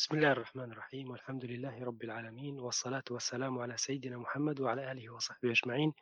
بسم الله الرحمن الرحيم والحمد لله رب العالمين والصلاة والسلام على سيدنا محمد وعلى آله وصحبه أجمعين.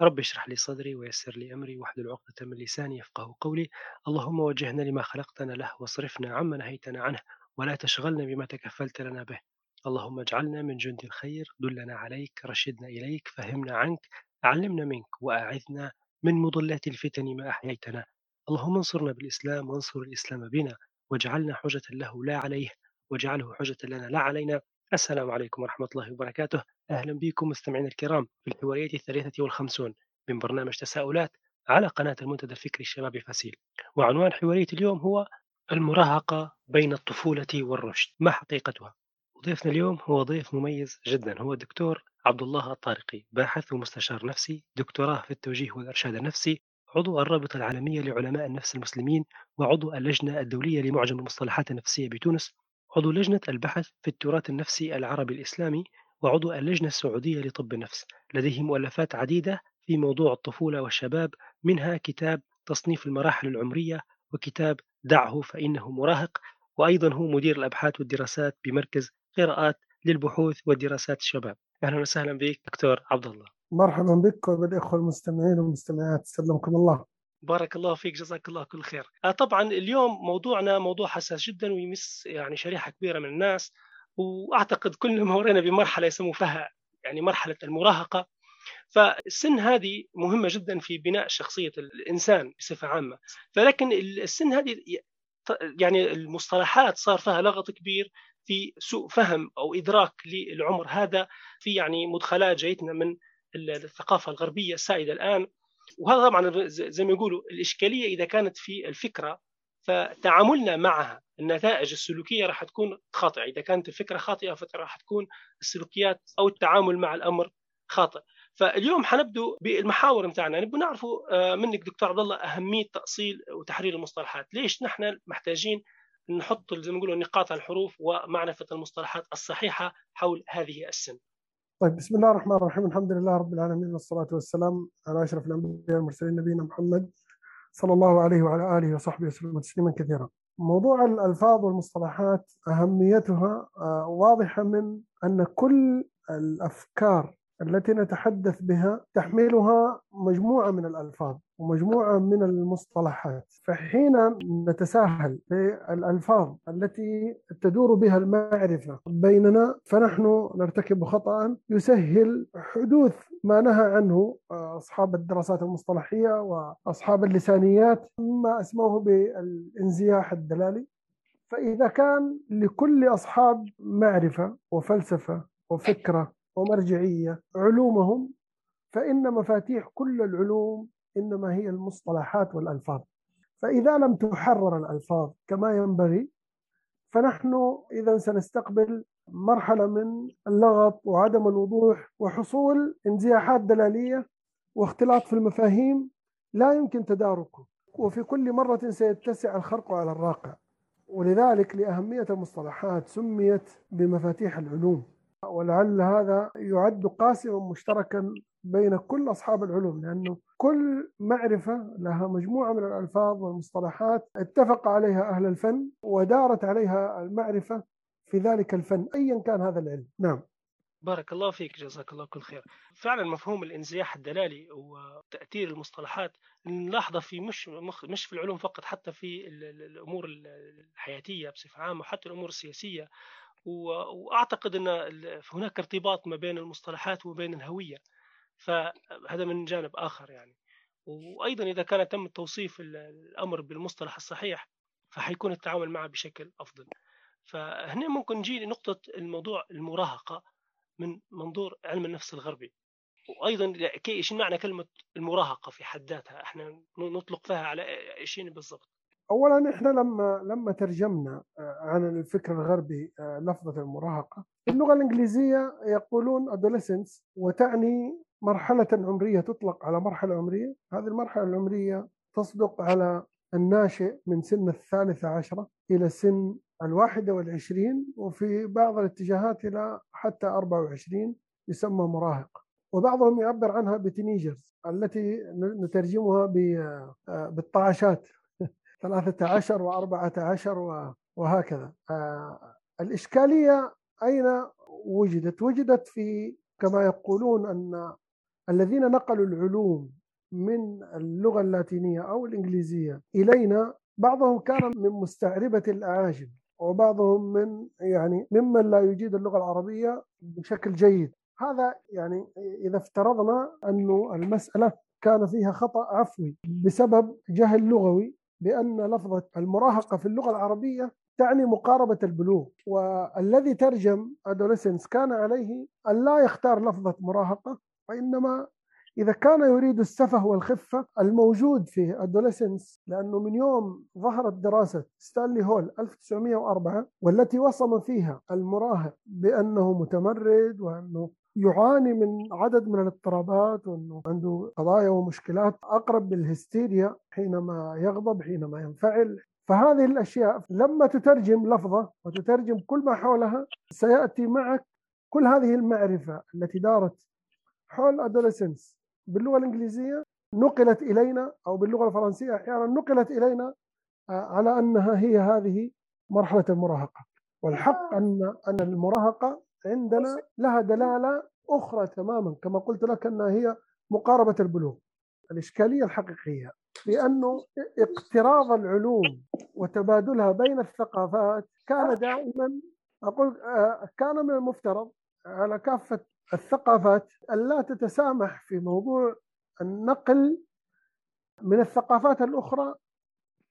رب اشرح لي صدري ويسر لي أمري واحلل عقدة من لساني يفقه قولي. اللهم وجهنا لما خلقتنا له واصرفنا عما نهيتنا عنه ولا تشغلنا بما تكفلت لنا به. اللهم اجعلنا من جند الخير دلنا عليك رشدنا إليك فهمنا عنك علمنا منك وأعذنا من مضلات الفتن ما أحييتنا. اللهم انصرنا بالإسلام وانصر الإسلام بنا واجعلنا حجة له لا عليه. واجعله حجة لنا. لا علينا. السلام عليكم ورحمة الله وبركاته. أهلا بكم مستمعينا الكرام في الحوارية الثالثة والخمسون من برنامج تساؤلات على قناة المنتدى الفكري الشباب فاسيل. وعنوان حوارية اليوم هو المراهقة بين الطفولة والرشد. ما حقيقتها؟ ضيفنا اليوم هو ضيف مميز جدا. هو الدكتور عبد الله الطارقي باحث ومستشار نفسي دكتوراه في التوجيه والإرشاد النفسي عضو الرابطة العالمية لعلماء النفس المسلمين وعضو اللجنة الدولية لمعجم المصطلحات النفسية بتونس عضو لجنة البحث في التراث النفسي العربي الإسلامي وعضو اللجنة السعودية لطب النفس. لديه مؤلفات عديدة في موضوع الطفولة والشباب منها كتاب تصنيف المراحل العمرية وكتاب دعه فإنه مراهق وأيضا هو مدير الأبحاث والدراسات بمركز قراءات للبحوث والدراسات الشباب. أهلا وسهلا بك دكتور عبد الله. مرحبا بك وبالإخوة المستمعين والمستمعات. سلمكم الله. بارك الله فيك جزاك الله كل خير. آه طبعا اليوم موضوعنا موضوع حساس جدا ويمس يعني شريحة كبيرة من الناس وأعتقد كلنا مرينا بمرحلة يسموا فيها يعني مرحلة المراهقة. فالسن هذه مهمة جدا في بناء شخصية الإنسان بصفة عامة. فلكن السن هذه يعني المصطلحات صار فيها لغط كبير في سوء فهم أو إدراك للعمر هذا في يعني مدخلات جايتنا من الثقافة الغربية السائدة الآن. وهذا طبعا زي ما يقولوا الإشكالية إذا كانت في الفكرة فتعاملنا معها النتائج السلوكية راح تكون خاطئة. إذا كانت الفكرة خاطئة فراح تكون السلوكيات أو التعامل مع الأمر خاطئ. فاليوم حنبدو بالمحاور متاعنا. نبغى نعرفوا منك دكتور عبد الله أهمية تأصيل وتحرير المصطلحات. ليش نحن محتاجين نحط زي ما نقولوا نقاط الحروف ومعرفة المصطلحات الصحيحة حول هذه السن؟ طيب بسم الله الرحمن الرحيم. الحمد لله رب العالمين والصلاة والسلام على أشرف الأنبياء والمرسلين نبينا محمد صلى الله عليه وعلى آله وصحبه وسلم تسليما كثيرا. موضوع الألفاظ والمصطلحات أهميتها واضحة من أن كل الأفكار التي نتحدث بها تحملها مجموعة من الألفاظ ومجموعة من المصطلحات. فحين نتساهل بالألفاظ التي تدور بها المعرفة بيننا فنحن نرتكب خطأ يسهل حدوث ما نهى عنه أصحاب الدراسات المصطلحية وأصحاب اللسانيات ما أسموه بالانزياح الدلالي. فإذا كان لكل أصحاب معرفة وفلسفة وفكرة ومرجعية علومهم فإن مفاتيح كل العلوم إنما هي المصطلحات والألفاظ. فإذا لم تحرر الألفاظ كما ينبغي فنحن إذا سنستقبل مرحلة من اللغط وعدم الوضوح وحصول انزياحات دلالية واختلاط في المفاهيم لا يمكن تداركه. وفي كل مرة سيتسع الخرق على الراقع. ولذلك لأهمية المصطلحات سميت بمفاتيح العلوم. ولعل هذا يعد قاسما مشتركا بين كل أصحاب العلوم لأنه كل معرفة لها مجموعة من الألفاظ والمصطلحات اتفق عليها أهل الفن ودارت عليها المعرفة في ذلك الفن ايا كان هذا العلم. نعم. بارك الله فيك جزاك الله كل خير. فعلا مفهوم الإنزياح الدلالي وتأثير المصطلحات نلاحظه في مش مش في العلوم فقط حتى في الأمور الحياتية بصفة عامة وحتى الأمور السياسية. وأعتقد إن هناك ارتباط ما بين المصطلحات وبين الهوية فهذا من جانب آخر يعني. وأيضا إذا كان تم توصيف الأمر بالمصطلح الصحيح فحيكون التعامل معه بشكل أفضل. فهنا ممكن نجي لنقطة الموضوع المراهقة من منظور علم النفس الغربي. وأيضا إيش معنى كلمة المراهقة في حد ذاتها؟ إحنا نطلق فيها على إيش بالضبط؟ اولا إحنا لما لما ترجمنا عن الفكر الغربي لفظة المراهقة اللغة الإنجليزية يقولون adolescence وتعني مرحلة عمرية تطلق على مرحلة عمرية. هذه المرحلة العمرية تصدق على الناشئ من سن الثالثة عشرة إلى سن الواحدة والعشرين وفي بعض الاتجاهات إلى حتى 24 يسمى مراهق. وبعضهم يعبر عنها بتينيجرز التي نترجمها بالطعشات ثلاثة عشر وأربعة عشر وهكذا الإشكالية أين وجدت؟ وجدت في كما يقولون أن الذين نقلوا العلوم من اللغة اللاتينية أو الإنجليزية إلينا بعضهم كان من مستعربة الأعاجم وبعضهم من يعني ممن لا يجيد اللغة العربية بشكل جيد هذا يعني إذا افترضنا أن المسألة كان فيها خطأ عفوي بسبب جهل لغوي بأن لفظة المراهقة في اللغة العربية تعني مقاربة البلوغ والذي ترجم أدوليسنس كان عليه أن لا يختار لفظة مراهقة وإنما إذا كان يريد السفه والخفة الموجود في أدوليسنس لأنه من يوم ظهرت دراسة ستانلي هول 1904 والتي وصم فيها المراهق بأنه متمرد وأنه يعاني من عدد من الاضطرابات وأنه عنده قضايا ومشكلات أقرب بالهستيريا حينما يغضب حينما ينفعل. فهذه الأشياء لما تترجم لفظة وتترجم كل ما حولها سيأتي معك كل هذه المعرفة التي دارت حول ادوليسنس باللغة الإنجليزية نقلت إلينا أو باللغة الفرنسية أحيانا نقلت إلينا آه، على أنها هي هذه مرحلة المراهقة. والحق ان أن المراهقة عندنا لها دلالة أخرى تماما كما قلت لك أنها هي مقاربة البلوغ الإشكالية الحقيقية لأنه اقتراض العلوم وتبادلها بين الثقافات كان دائما أقول آه، كان من المفترض على كافة الثقافات أن لا تتسامح في موضوع النقل من الثقافات الأخرى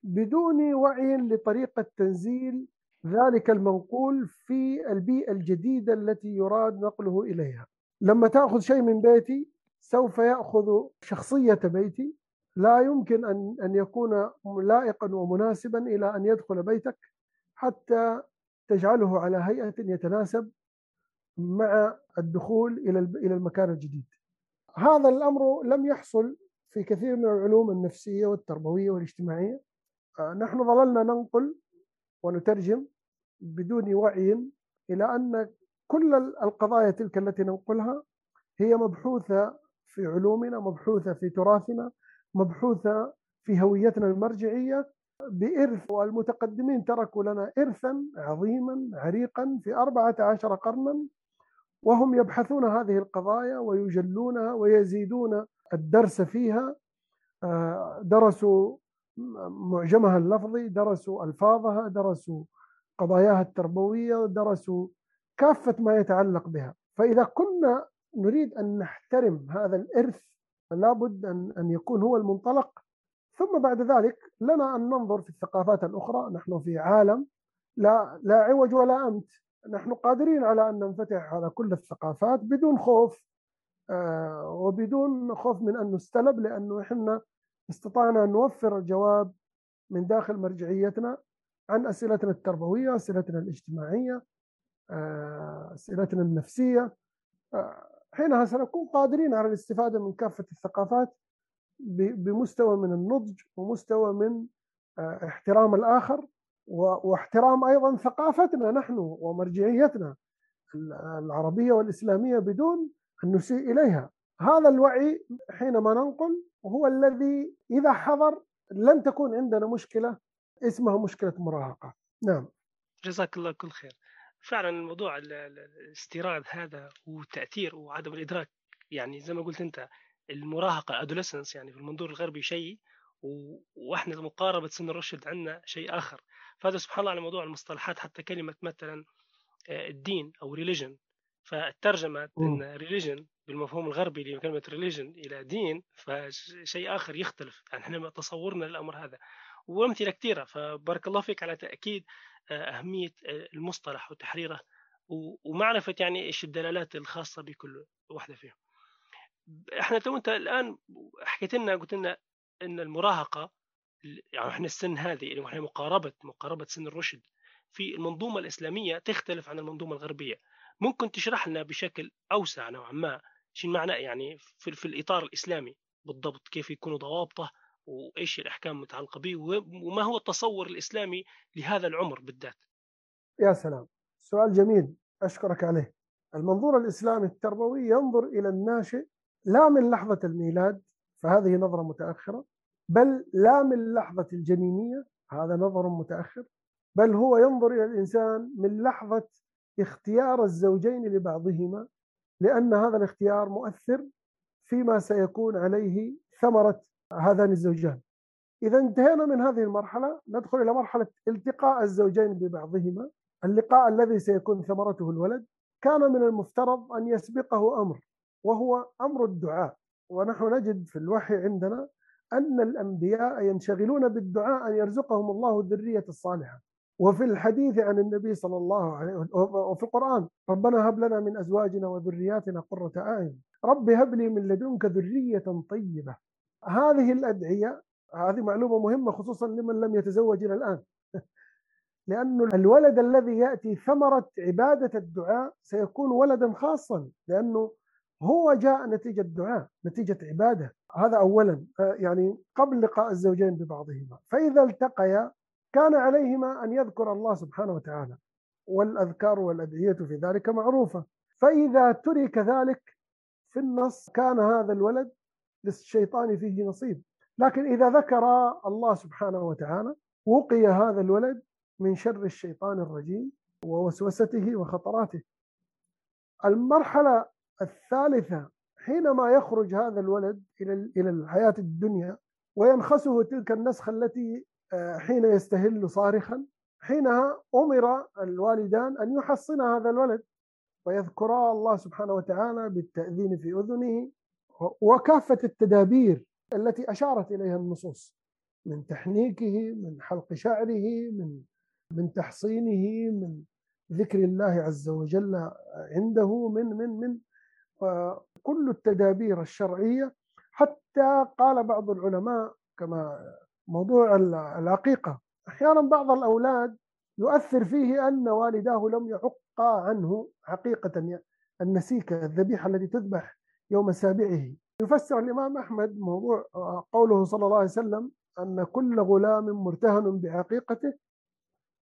بدون وعي لطريقة تنزيل ذلك المنقول في البيئة الجديدة التي يراد نقله إليها لما تأخذ شيء من بيتي سوف يأخذ شخصية بيتي لا يمكن أن أن يكون لائقا ومناسبا إلى أن يدخل بيتك حتى تجعله على هيئة يتناسب مع الدخول إلى إلى المكان الجديد. هذا الأمر لم يحصل في كثير من العلوم النفسية والتربوية والاجتماعية. آه، نحن ظللنا ننقل ونترجم بدون وعي إلى أن كل القضايا تلك التي ننقلها هي مبحوثة في علومنا، مبحوثة في تراثنا، مبحوثة في هويتنا المرجعية بإرث والمتقدمين تركوا لنا إرثا عظيما عريقا في أربعة عشر قرنا وهم يبحثون هذه القضايا ويجلونها ويزيدون الدرس فيها. آه، درسوا معجمها اللفظي درسوا ألفاظها درسوا قضاياها التربوية درسوا كافة ما يتعلق بها. فإذا كنا نريد أن نحترم هذا الإرث لابد أن أن يكون هو المنطلق. ثم بعد ذلك لنا أن ننظر في الثقافات الأخرى. نحن في عالم لا لا عوج ولا أمت. نحن قادرين على أن ننفتح على كل الثقافات بدون خوف آه، وبدون خوف من أن نستلب لأنه إحنا استطعنا أن نوفر الجواب من داخل مرجعيتنا. عن أسئلتنا التربوية أسئلتنا الاجتماعية آه، أسئلتنا النفسية. آه، حينها سنكون قادرين على الاستفادة من كافة الثقافات بمستوى من النضج ومستوى من احترام الآخر واحترام أيضا ثقافتنا نحن ومرجعيتنا العربية والإسلامية بدون أن نسيء إليها. هذا الوعي حينما ننقل هو الذي إذا حضر لن تكون عندنا مشكلة اسمها مشكلة مراهقه نعم. جزاك الله كل خير. فعلا الموضوع الاستيراد هذا والتاثير وعدم الإدراك يعني زي ما قلت أنت المراهقة adolescence يعني في المنظور الغربي شيء وإحنا مقاربة سن الرشد عندنا شيء آخر. فهذا سبحان الله على موضوع المصطلحات حتى كلمة مثلا آه، الدين أو religion فالترجمة إن religion بالمفهوم الغربي لكلمة religion إلى دين فشيء آخر يختلف. يعني إحنا تصورنا للأمر هذا. وأمثلة كثيرة فبارك الله فيك على تأكيد آه، أهمية آه، المصطلح وتحريره ومعرفة يعني إيش الدلالات الخاصة بكل واحدة فيهم. إحنا تو أنت الآن حكيت لنا قلت لنا إن المراهقة يعني إحنا السن هذه اللي إحنا مقاربة مقاربة سن الرشد في المنظومة الإسلامية تختلف عن المنظومة الغربية. ممكن تشرح لنا بشكل أوسع نوعا ما شو معنى يعني في, في الإطار الإسلامي بالضبط كيف يكونوا ضوابطه وإيش الأحكام المتعلقة به وما هو التصور الإسلامي لهذا العمر بالذات؟ يا سلام. سؤال جميل أشكرك عليه. المنظور الإسلامي التربوي ينظر إلى الناشئ لا من لحظة الميلاد فهذه نظرة متأخرة بل لا من لحظة الجنينية هذا نظر متأخر بل هو ينظر إلى الإنسان من لحظة اختيار الزوجين لبعضهما لأن هذا الاختيار مؤثر فيما سيكون عليه ثمرة هذان الزوجان. إذا انتهينا من هذه المرحلة ندخل إلى مرحلة التقاء الزوجين ببعضهما. اللقاء الذي سيكون ثمرته الولد. كان من المفترض أن يسبقه أمر وهو أمر الدعاء. ونحن نجد في الوحي عندنا أن الأنبياء ينشغلون بالدعاء أن يرزقهم الله الذرية الصالحة. وفي الحديث عن النبي صلى الله عليه وسلم وفي القرآن ربنا هب لنا من أزواجنا وذرياتنا قرة أعين. رب هب لي من لدنك ذرية طيبة. هذه الأدعية هذه معلومة مهمة خصوصا لمن لم يتزوج إلى الآن. لأن الولد الذي يأتي ثمرة عبادة الدعاء سيكون ولدا خاصا لأنه هو جاء نتيجة دعاء نتيجة عبادة. هذا أولا. يعني قبل لقاء الزوجين ببعضهما. فإذا التقيا كان عليهما أن يذكر الله سبحانه وتعالى. والأذكار والأدعية في ذلك معروفة. فإذا ترك ذلك في النص كان هذا الولد للشيطان فيه نصيب. لكن إذا ذكر الله سبحانه وتعالى وقي هذا الولد من شر الشيطان الرجيم ووسوسته وخطراته. المرحلة الثالثة حينما يخرج هذا الولد إلى الحياة الدنيا وينخسه تلك النسخة التي آه، حين يستهل صارخا حينها أمر الوالدان أن يحصن هذا الولد ويذكرا الله سبحانه وتعالى بالتأذين في أذنه وكافة التدابير التي أشارت إليها النصوص من تحنيكه من حلق شعره من من تحصينه من ذكر الله عز وجل عنده من من من. كل التدابير الشرعية. حتى قال بعض العلماء كما موضوع العقيقة. أحيانا بعض الأولاد يؤثر فيه أن والداه لم يعقا عنه حقيقة النسيكة الذبيحة التي تذبح. يوم سابعه. يفسر الإمام أحمد موضوع قوله صلى الله عليه وسلم أن كل غلام مرتهن بعقيقته.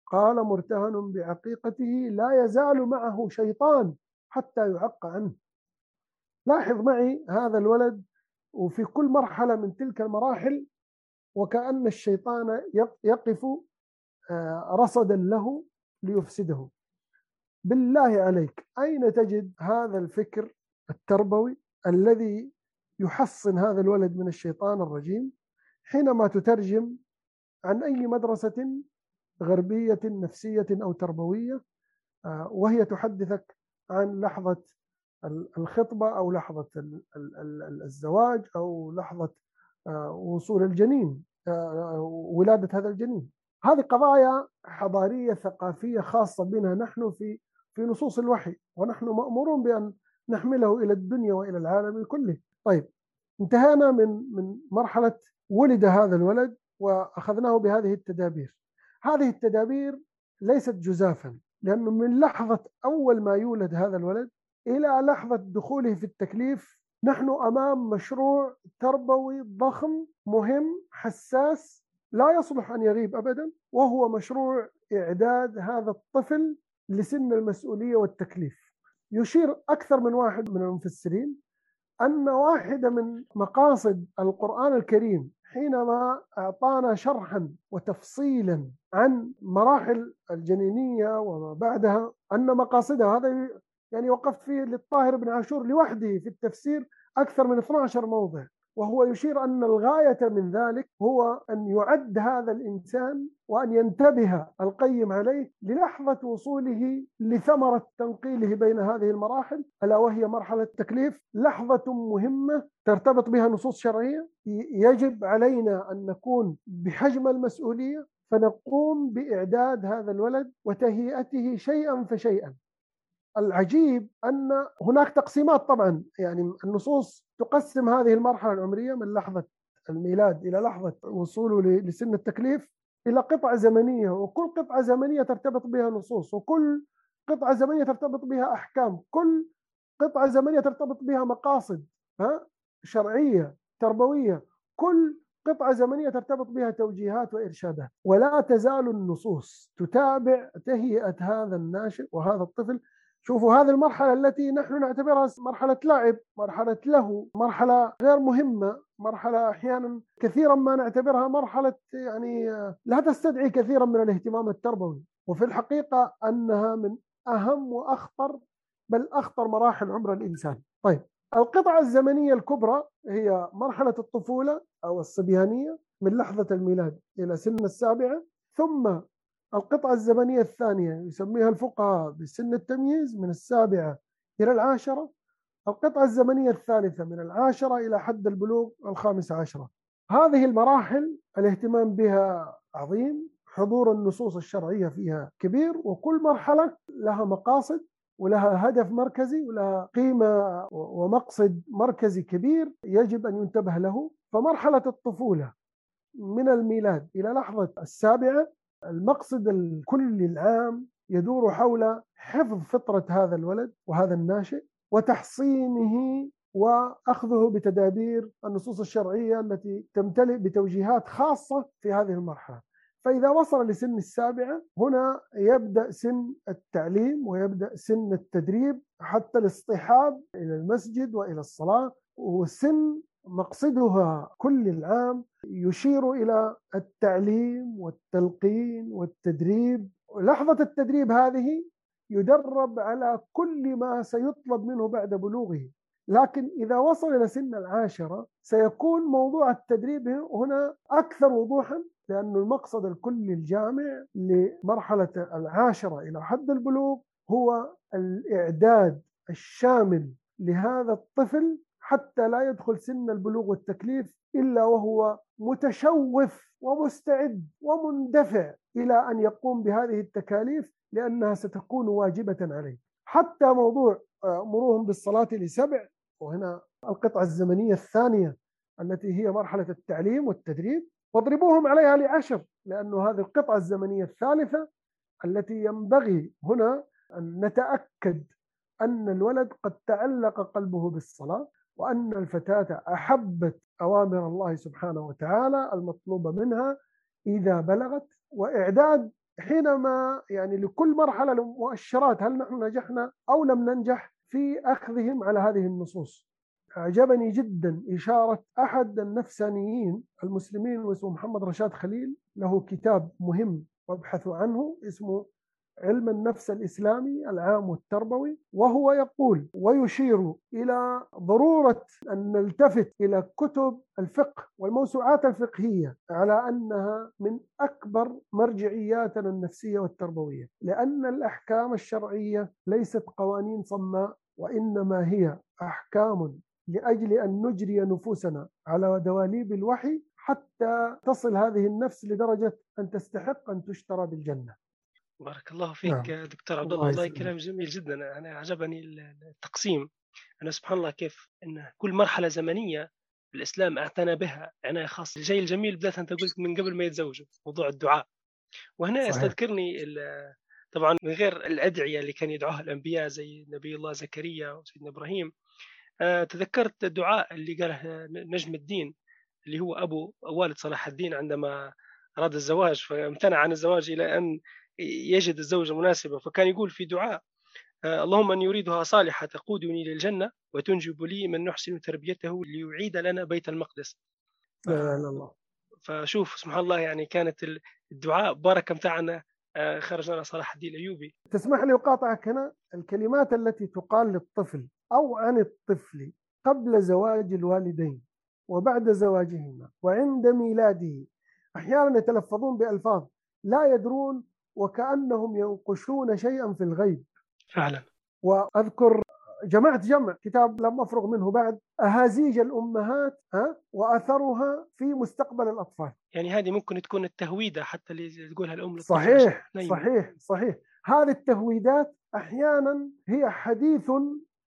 قال مرتهن بعقيقته لا يزال معه شيطان حتى يعق عنه. لاحظ معي هذا الولد وفي كل مرحلة من تلك المراحل وكأن الشيطان يقف آه، رصدا له ليفسده. بالله عليك أين تجد هذا الفكر التربوي؟ الذي يحصن هذا الولد من الشيطان الرجيم حينما تترجم عن أي مدرسة غربية نفسية أو تربوية آه، وهي تحدثك عن لحظة الخطبة أو لحظة الزواج أو لحظة آه، وصول الجنين آه، ولادة هذا الجنين. هذه قضايا حضارية ثقافية خاصة بنا نحن في في نصوص الوحي ونحن مأمورون بأن نحمله إلى الدنيا وإلى العالم كله. طيب انتهينا من من مرحلة ولد هذا الولد وأخذناه بهذه التدابير. هذه التدابير ليست جزافا لأنه من لحظة أول ما يولد هذا الولد إلى لحظة دخوله في التكليف نحن أمام مشروع تربوي ضخم مهم حساس لا يصلح أن يغيب أبدا وهو مشروع إعداد هذا الطفل لسن المسؤولية والتكليف. يشير أكثر من واحد من المفسرين أن واحدة من مقاصد القرآن الكريم حينما أعطانا شرحا وتفصيلا عن مراحل الجنينية وما بعدها أن مقاصدها هذا يعني وقفت فيه للطاهر بن عاشور لوحده في التفسير أكثر من 12 موضع. وهو يشير أن الغاية من ذلك هو أن يعد هذا الإنسان وأن ينتبه القيم عليه للحظة وصوله لثمرة تنقيله بين هذه المراحل ألا وهي مرحلة التكليف لحظة مهمة ترتبط بها نصوص شرعية. يجب علينا أن نكون بحجم المسؤولية فنقوم بإعداد هذا الولد وتهيئته شيئا فشيئا. العجيب أن هناك تقسيمات طبعا يعني النصوص تقسم هذه المرحلة العمرية من لحظة الميلاد إلى لحظة وصوله لسن التكليف إلى قطعة زمنية وكل قطعة زمنية ترتبط بها نصوص وكل قطعة زمنية ترتبط بها أحكام كل قطعة زمنية ترتبط بها مقاصد ها؟ شرعية تربوية كل قطعة زمنية ترتبط بها توجيهات وإرشادات. ولا تزال النصوص تتابع تهيئة هذا الناشئ وهذا الطفل شوفوا هذه المرحلة التي نحن نعتبرها مرحلة لعب مرحلة له مرحلة غير مهمة مرحلة أحيانا كثيرا ما نعتبرها مرحلة يعني لا تستدعي كثيرا من الاهتمام التربوي. وفي الحقيقة أنها من أهم وأخطر بل أخطر مراحل عمر الإنسان. طيب القطعة الزمنية الكبرى هي مرحلة الطفولة أو الصبيانية من لحظة الميلاد إلى سن السابعة ثم القطعة الزمنية الثانية يسميها الفقهاء بسن التمييز من السابعة إلى العاشرة. القطعة الزمنية الثالثة من العاشرة إلى حد البلوغ الخامسة عشرة. هذه المراحل الاهتمام بها عظيم. حضور النصوص الشرعية فيها كبير وكل مرحلة لها مقاصد ولها هدف مركزي ولها قيمة ومقصد مركزي كبير يجب أن ينتبه له. فمرحلة الطفولة من الميلاد إلى لحظة السابعة المقصد الكلي العام يدور حول حفظ فطرة هذا الولد وهذا الناشئ وتحصينه وأخذه بتدابير النصوص الشرعية التي تمتلئ بتوجيهات خاصة في هذه المرحلة. فإذا وصل لسن السابعة هنا يبدأ سن التعليم ويبدأ سن التدريب حتى الاصطحاب إلى المسجد وإلى الصلاة وسن مقصدها كل العام يشير إلى التعليم والتلقين والتدريب. لحظة التدريب هذه يدرب على كل ما سيطلب منه بعد بلوغه. لكن إذا وصل إلى سن العاشرة سيكون موضوع التدريب هنا أكثر وضوحا لأن المقصد الكلي الجامع لمرحلة العاشرة إلى حد البلوغ هو الإعداد الشامل لهذا الطفل حتى لا يدخل سن البلوغ والتكليف إلا وهو متشوف ومستعد ومندفع إلى أن يقوم بهذه التكاليف لأنها ستكون واجبة عليه. حتى موضوع آه، مرورهم بالصلاة لسبع وهنا القطعة الزمنية الثانية التي هي مرحلة التعليم والتدريب واضربوهم عليها لعشر لأن هذه القطعة الزمنية الثالثة التي ينبغي هنا أن نتأكد أن الولد قد تعلق قلبه بالصلاة. وأن الفتاة أحبت أوامر الله سبحانه وتعالى المطلوبة منها إذا بلغت وإعداد حينما يعني لكل مرحلة مؤشرات هل نحن نجحنا أو لم ننجح في أخذهم على هذه النصوص. أعجبني جدا إشارة أحد النفسانيين المسلمين واسمه محمد رشاد خليل له كتاب مهم وابحثوا عنه اسمه علم النفس الإسلامي العام والتربوي وهو يقول ويشير إلى ضرورة أن نلتفت إلى كتب الفقه والموسوعات الفقهية على أنها من أكبر مرجعياتنا النفسية والتربوية لأن الأحكام الشرعية ليست قوانين صماء وإنما هي أحكام لأجل أن نجري نفوسنا على دواليب الوحي حتى تصل هذه النفس لدرجة أن تستحق أن تشترى بالجنة. بارك الله فيك نعم. دكتور عبد الله والله كلام جميل جدا. أنا عجبني التقسيم. أنا سبحان الله كيف إن كل مرحلة زمنية الإسلام أعتنى بها. عنايه خاصه الشيء الجميل بالذات أنت قلت من قبل ما يتزوجوا موضوع الدعاء. وهنا صحيح. أستذكرني طبعا من غير الأدعية اللي كان يدعوها الأنبياء زي نبي الله زكريا وسيدنا إبراهيم. آه، تذكرت الدعاء اللي قاله نجم الدين اللي هو أبو والد صلاح الدين عندما أراد الزواج فامتنع عن الزواج إلى أن يجد الزوجة مناسبة فكان يقول في دعاء آه، اللهم أن يريدها صالحة تقودني للجنة وتنجب لي من نحسن تربيته ليعيد لنا بيت المقدس. إلا الله. فشوف سبحان الله يعني كانت الدعاء بركة متاعنا آه، خرج لنا صلاح الدين الأيوبي. تسمح لي أقاطعك هنا؟ الكلمات التي تقال للطفل أو عن الطفل قبل زواج الوالدين وبعد زواجهما وعند ميلاده أحيانا يتلفظون بألفاظ لا يدرون وكأنهم ينقشون شيئا في الغيب. فعلا. وأذكر جمعت جمع كتاب لم أفرغ منه بعد أهازيج الأمهات ها وأثرها في مستقبل الأطفال. يعني هذه ممكن تكون التهويدة حتى اللي تقولها الأم صحيح صحيح صحيح. هذه التهويدات أحيانا هي حديث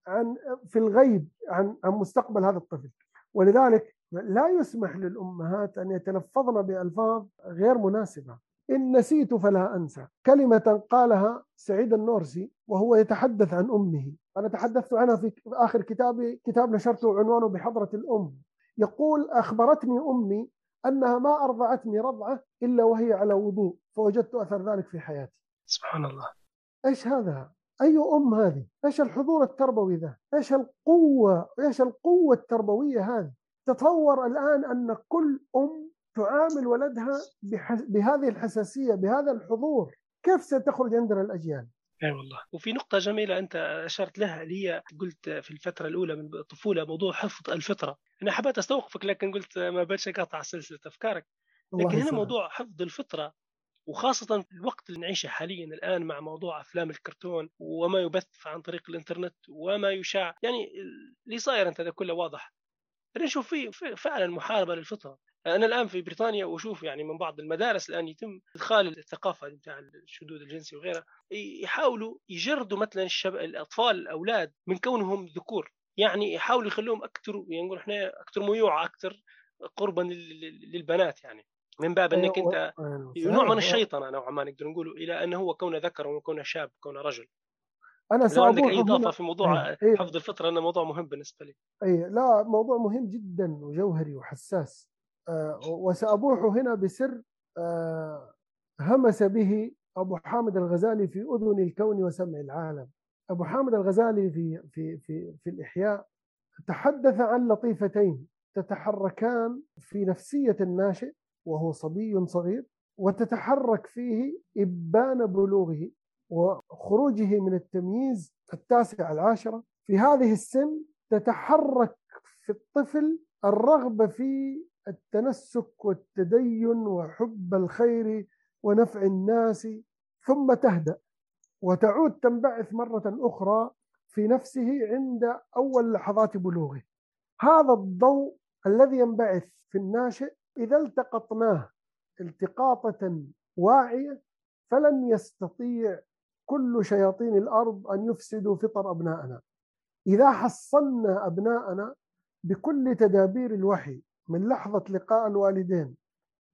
عن في الغيب عن عن مستقبل هذا الطفل. ولذلك لا يسمح للأمهات أن يتلفظن بألفاظ غير مناسبة. إن نسيت فلا أنسى. كلمة قالها سعيد النورسي وهو يتحدث عن أمه. أنا تحدثت عنها في آخر كتابي كتاب نشرته عنوانه بحضرة الأم. يقول أخبرتني أمي أنها ما أرضعتني رضعة إلا وهي على وضوء فوجدت أثر ذلك في حياتي. سبحان الله. إيش هذا؟ أي أم هذه؟ إيش الحضور التربوي ذا؟ إيش القوة إيش القوة التربوية هذه؟ تصور الآن أن كل أم تعامل ولدها بهذه الحساسية بهذا الحضور كيف ستخرج عندنا الأجيال؟ أي والله. وفي نقطة جميلة أنت أشرت لها اللي هي قلت في الفترة الأولى من الطفولة موضوع حفظ الفطرة. أنا حبيت أستوقفك لكن قلت ما بدش أقاطع سلسلة أفكارك. لكن هنا موضوع حفظ الفطرة وخاصة في الوقت اللي نعيشه حاليا الآن مع موضوع أفلام الكرتون وما يبث عن طريق الإنترنت وما يشاع. يعني اللي صاير أنت هذا كله واضح. نشوف فيه فعلا محاربة للفطرة. أنا الآن في بريطانيا وأشوف يعني من بعض المدارس الآن يتم إدخال الثقافة بتاع الشذوذ الجنسي وغيرها يحاولوا يجردوا مثلا الشب... الأطفال الأولاد من كونهم ذكور. يعني يحاولوا يخلوهم أكثر يعني نقول إحنا أكثر ميوعه أكثر قربا للبنات يعني من باب إنك أيوة، أنت نوع من الشيطنة نوعا ما نقدر نقول إلى أنه هو كونه ذكر وكونه شاب كونه رجل. أنا لو عندك أي إضافة في موضوع أيه. حفظ الفطرة انه موضوع مهم بالنسبة لي. اي لا موضوع مهم جدا وجوهري وحساس. وسأبوح هنا بسر آه، همس به أبو حامد الغزالي في أذن الكون وسمع العالم. أبو حامد الغزالي في, في, في, في الإحياء تحدث عن لطيفتين تتحركان في نفسية الناشئ وهو صبي صغير وتتحرك فيه إبان بلوغه وخروجه من التمييز التاسع العاشرة. في هذه السن تتحرك في الطفل الرغبة في التنسك والتدين وحب الخير ونفع الناس ثم تهدأ. وتعود تنبعث مرة أخرى في نفسه عند أول لحظات بلوغه. هذا الضوء الذي ينبعث في الناشئ إذا التقطناه التقاطة واعية فلن يستطيع كل شياطين الأرض أن يفسدوا فطر أبنائنا إذا حصنا أبناءنا بكل تدابير الوحي من لحظة لقاء الوالدين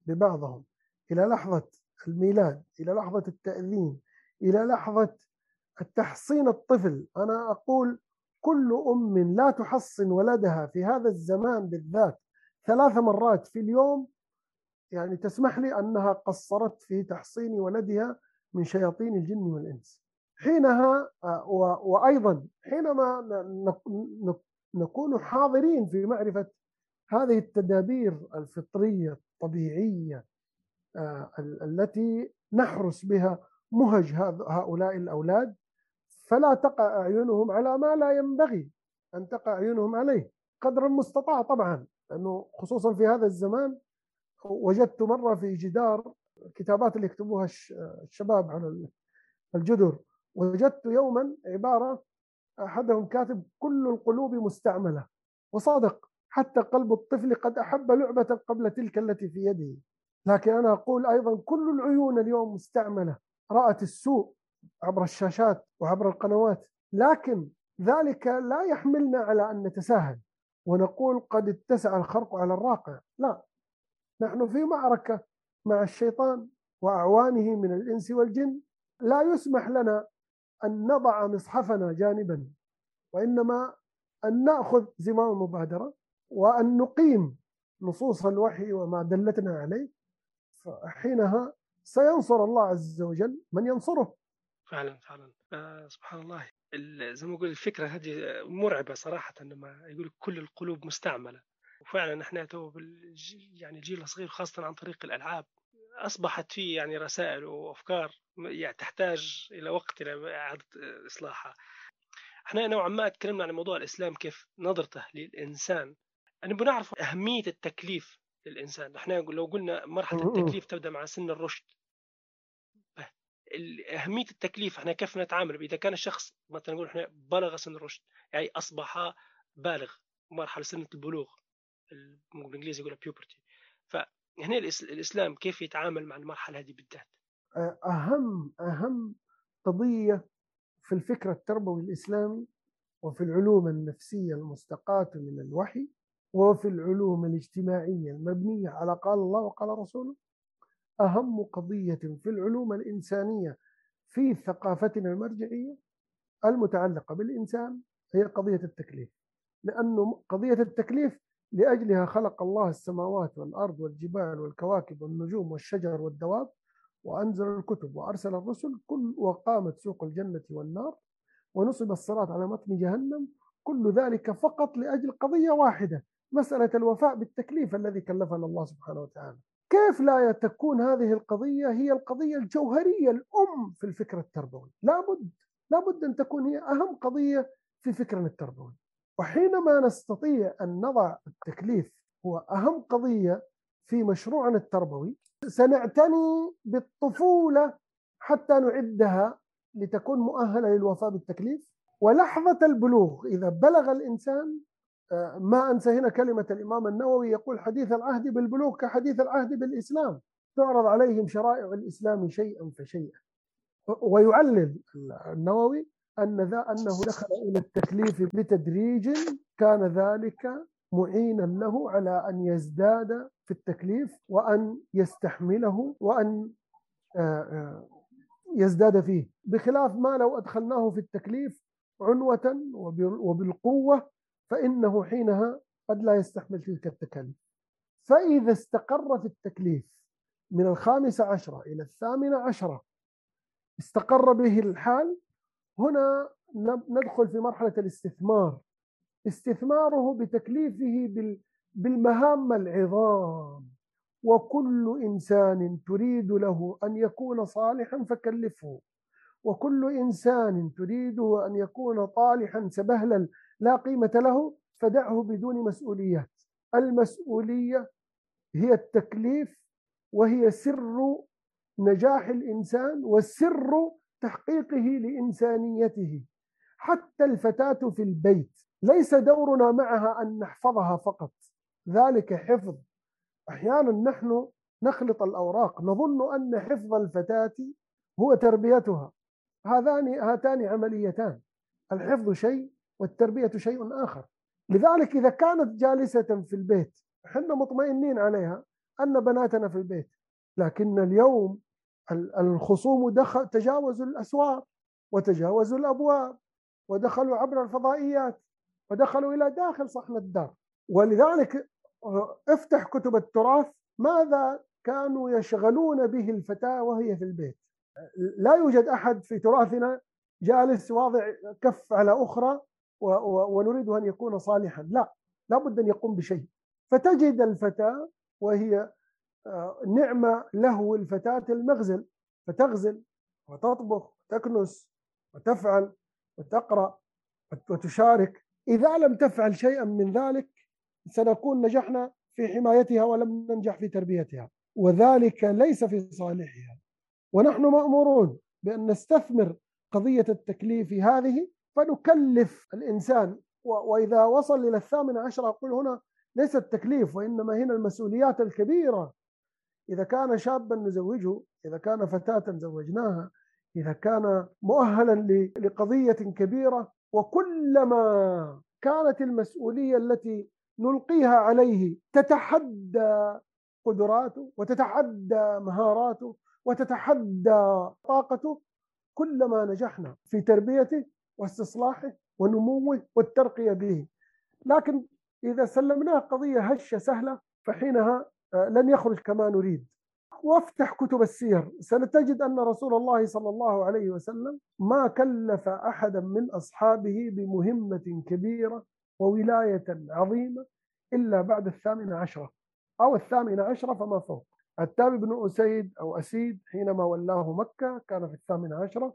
ببعضهم إلى لحظة الميلاد إلى لحظة التأذين إلى لحظة التحصين الطفل. أنا أقول كل أم لا تحصن ولدها في هذا الزمان بالذات ثلاث مرات في اليوم يعني تسمح لي أنها قصرت في تحصين ولدها من شياطين الجن والإنس. حينها وأيضا حينما نكون حاضرين في معرفة هذه التدابير الفطرية الطبيعية آه، التي نحرس بها مهج هؤلاء الأولاد فلا تقع أعينهم على ما لا ينبغي أن تقع أعينهم عليه قدر المستطاع طبعا لأنه خصوصا في هذا الزمان وجدت مرة في جدار الكتابات اللي يكتبوها الشباب على الجدر وجدت يوما عبارة أحدهم كاتب كل القلوب مستعملة وصادق. حتى قلب الطفل قد أحب لعبة قبل تلك التي في يده. لكن أنا أقول أيضا كل العيون اليوم مستعملة رأت السوء عبر الشاشات وعبر القنوات. لكن ذلك لا يحملنا على أن نتساهل ونقول قد اتسع الخرق على الراقع. لا نحن في معركة مع الشيطان وأعوانه من الإنس والجن. لا يسمح لنا أن نضع مصحفنا جانبا وإنما أن نأخذ زمام المبادرة وأن نقيم نصوص الوحي وما دلتنا عليه فحينها سينصر الله عز وجل من ينصره. فعلا فعلا. آه سبحان الله. زي ما أقول الفكرة هذه مرعبة صراحة لما يقول كل القلوب مستعملة. وفعلا إحنا تو يعني الجيل الصغير خاصة عن طريق الألعاب أصبحت فيه يعني رسائل وأفكار يعني تحتاج إلى وقت إلى إعادة إصلاحها. إحنا نوعا ما تكلمنا عن موضوع الإسلام كيف نظرته للإنسان. يعني بنعرف أهمية التكليف للإنسان. إحنا لو قلنا مرحلة التكليف تبدأ مع سن الرشد. أهمية التكليف إحنا كيف نتعامل؟ إذا كان الشخص مثلا نقول إحنا بلغ سن الرشد يعني أصبح بالغ مرحلة سنة البلوغ بالإنجليزي يقول بيوبرتي فهنا الإسلام كيف يتعامل مع المرحلة هذه بالذات؟ أهم أهم قضية في الفكر التربوي الإسلامي وفي العلوم النفسية المستقاة من الوحي وفي العلوم الاجتماعية المبنية على قال الله وقال رسوله أهم قضية في العلوم الإنسانية في ثقافتنا المرجعية المتعلقة بالإنسان هي قضية التكليف. لأنه قضية التكليف لأجلها خلق الله السماوات والأرض والجبال والكواكب والنجوم والشجر والدواب وأنزل الكتب وأرسل الرسل كل وقامت سوق الجنة والنار ونصب الصراط على متن جهنم كل ذلك فقط لأجل قضية واحدة مسألة الوفاء بالتكليف الذي كلفنا الله سبحانه وتعالى. كيف لا تكون هذه القضية هي القضية الجوهرية الأم في الفكر التربوي؟ لابد لابد أن تكون هي أهم قضية في فكرنا التربوي. وحينما نستطيع أن نضع التكليف هو أهم قضية في مشروعنا التربوي سنعتني بالطفولة حتى نعدها لتكون مؤهلة للوفاء بالتكليف. ولحظة البلوغ إذا بلغ الإنسان ما أنسى هنا كلمة الإمام النووي يقول حديث العهد بالبلوغ كحديث العهد بالإسلام. تعرض عليهم شرائع الإسلام شيئا فشيئا. ويعلل النووي أن ذا أنه دخل إلى التكليف بتدريج كان ذلك معينا له على أن يزداد في التكليف وأن يستحمله وأن آه، آه، يزداد فيه. بخلاف ما لو أدخلناه في التكليف عنوة وبالقوة فإنه حينها قد لا يستحمل تلك التكاليف. فإذا استقر في التكليف من الخامسة عشرة إلى الثامنة عشرة استقر به الحال هنا ندخل في مرحلة الاستثمار. استثماره بتكليفه بالمهام العظام. وكل إنسان تريد له أن يكون صالحا فكلفه. وكل إنسان تريده أن يكون طالحا سبهلا لا قيمة له فدعه بدون مسؤوليات. المسؤولية هي التكليف وهي سر نجاح الإنسان والسر تحقيقه لإنسانيته. حتى الفتاة في البيت ليس دورنا معها أن نحفظها فقط. ذلك حفظ. أحيانا نحن نخلط الأوراق. نظن أن حفظ الفتاة هو تربيتها. هذان هاتان عمليتان. الحفظ شيء والتربية شيء آخر. لذلك إذا كانت جالسة في البيت إحنا مطمئنين عليها أن بناتنا في البيت لكن اليوم الخصوم دخل تجاوزوا الأسوار وتجاوزوا الأبواب ودخلوا عبر الفضائيات ودخلوا إلى داخل صحن الدار. ولذلك افتح كتب التراث ماذا كانوا يشغلون به الفتاة وهي في البيت. لا يوجد أحد في تراثنا جالس واضع كف على أخرى ونريد أن يكون صالحا. لا لابد أن يقوم بشيء. فتجد الفتاة وهي آه، نعمة له الفتاة المغزل. فتغزل وتطبخ وتكنس وتفعل وتقرأ وتشارك. إذا لم تفعل شيئا من ذلك سنكون نجحنا في حمايتها ولم ننجح في تربيتها. وذلك ليس في صالحها. ونحن مأمورون بأن نستثمر قضية التكليف هذه فنكلف الإنسان. وإذا وصل إلى الثامنة عشر أقول هنا ليس التكليف وإنما هنا المسؤوليات الكبيرة. إذا كان شابا نزوجه إذا كان فتاة زوجناها إذا كان مؤهلا لقضية كبيرة. وكلما كانت المسؤولية التي نلقيها عليه تتحدى قدراته وتتحدى مهاراته وتتحدى طاقته كلما نجحنا في تربيته واستصلاحه ونموه والترقية به. لكن إذا سلمناه قضية هشة سهلة فحينها آه، لن يخرج كما نريد. وافتح كتب السير. سنتجد أن رسول الله صلى الله عليه وسلم ما كلف أحدا من أصحابه بمهمة كبيرة وولاية عظيمة إلا بعد الثامنة عشرة. أو الثامنة عشرة فما فوق. عتاب بن أسيد أو أسيد حينما ولاه مكة كان في الثامنة عشرة.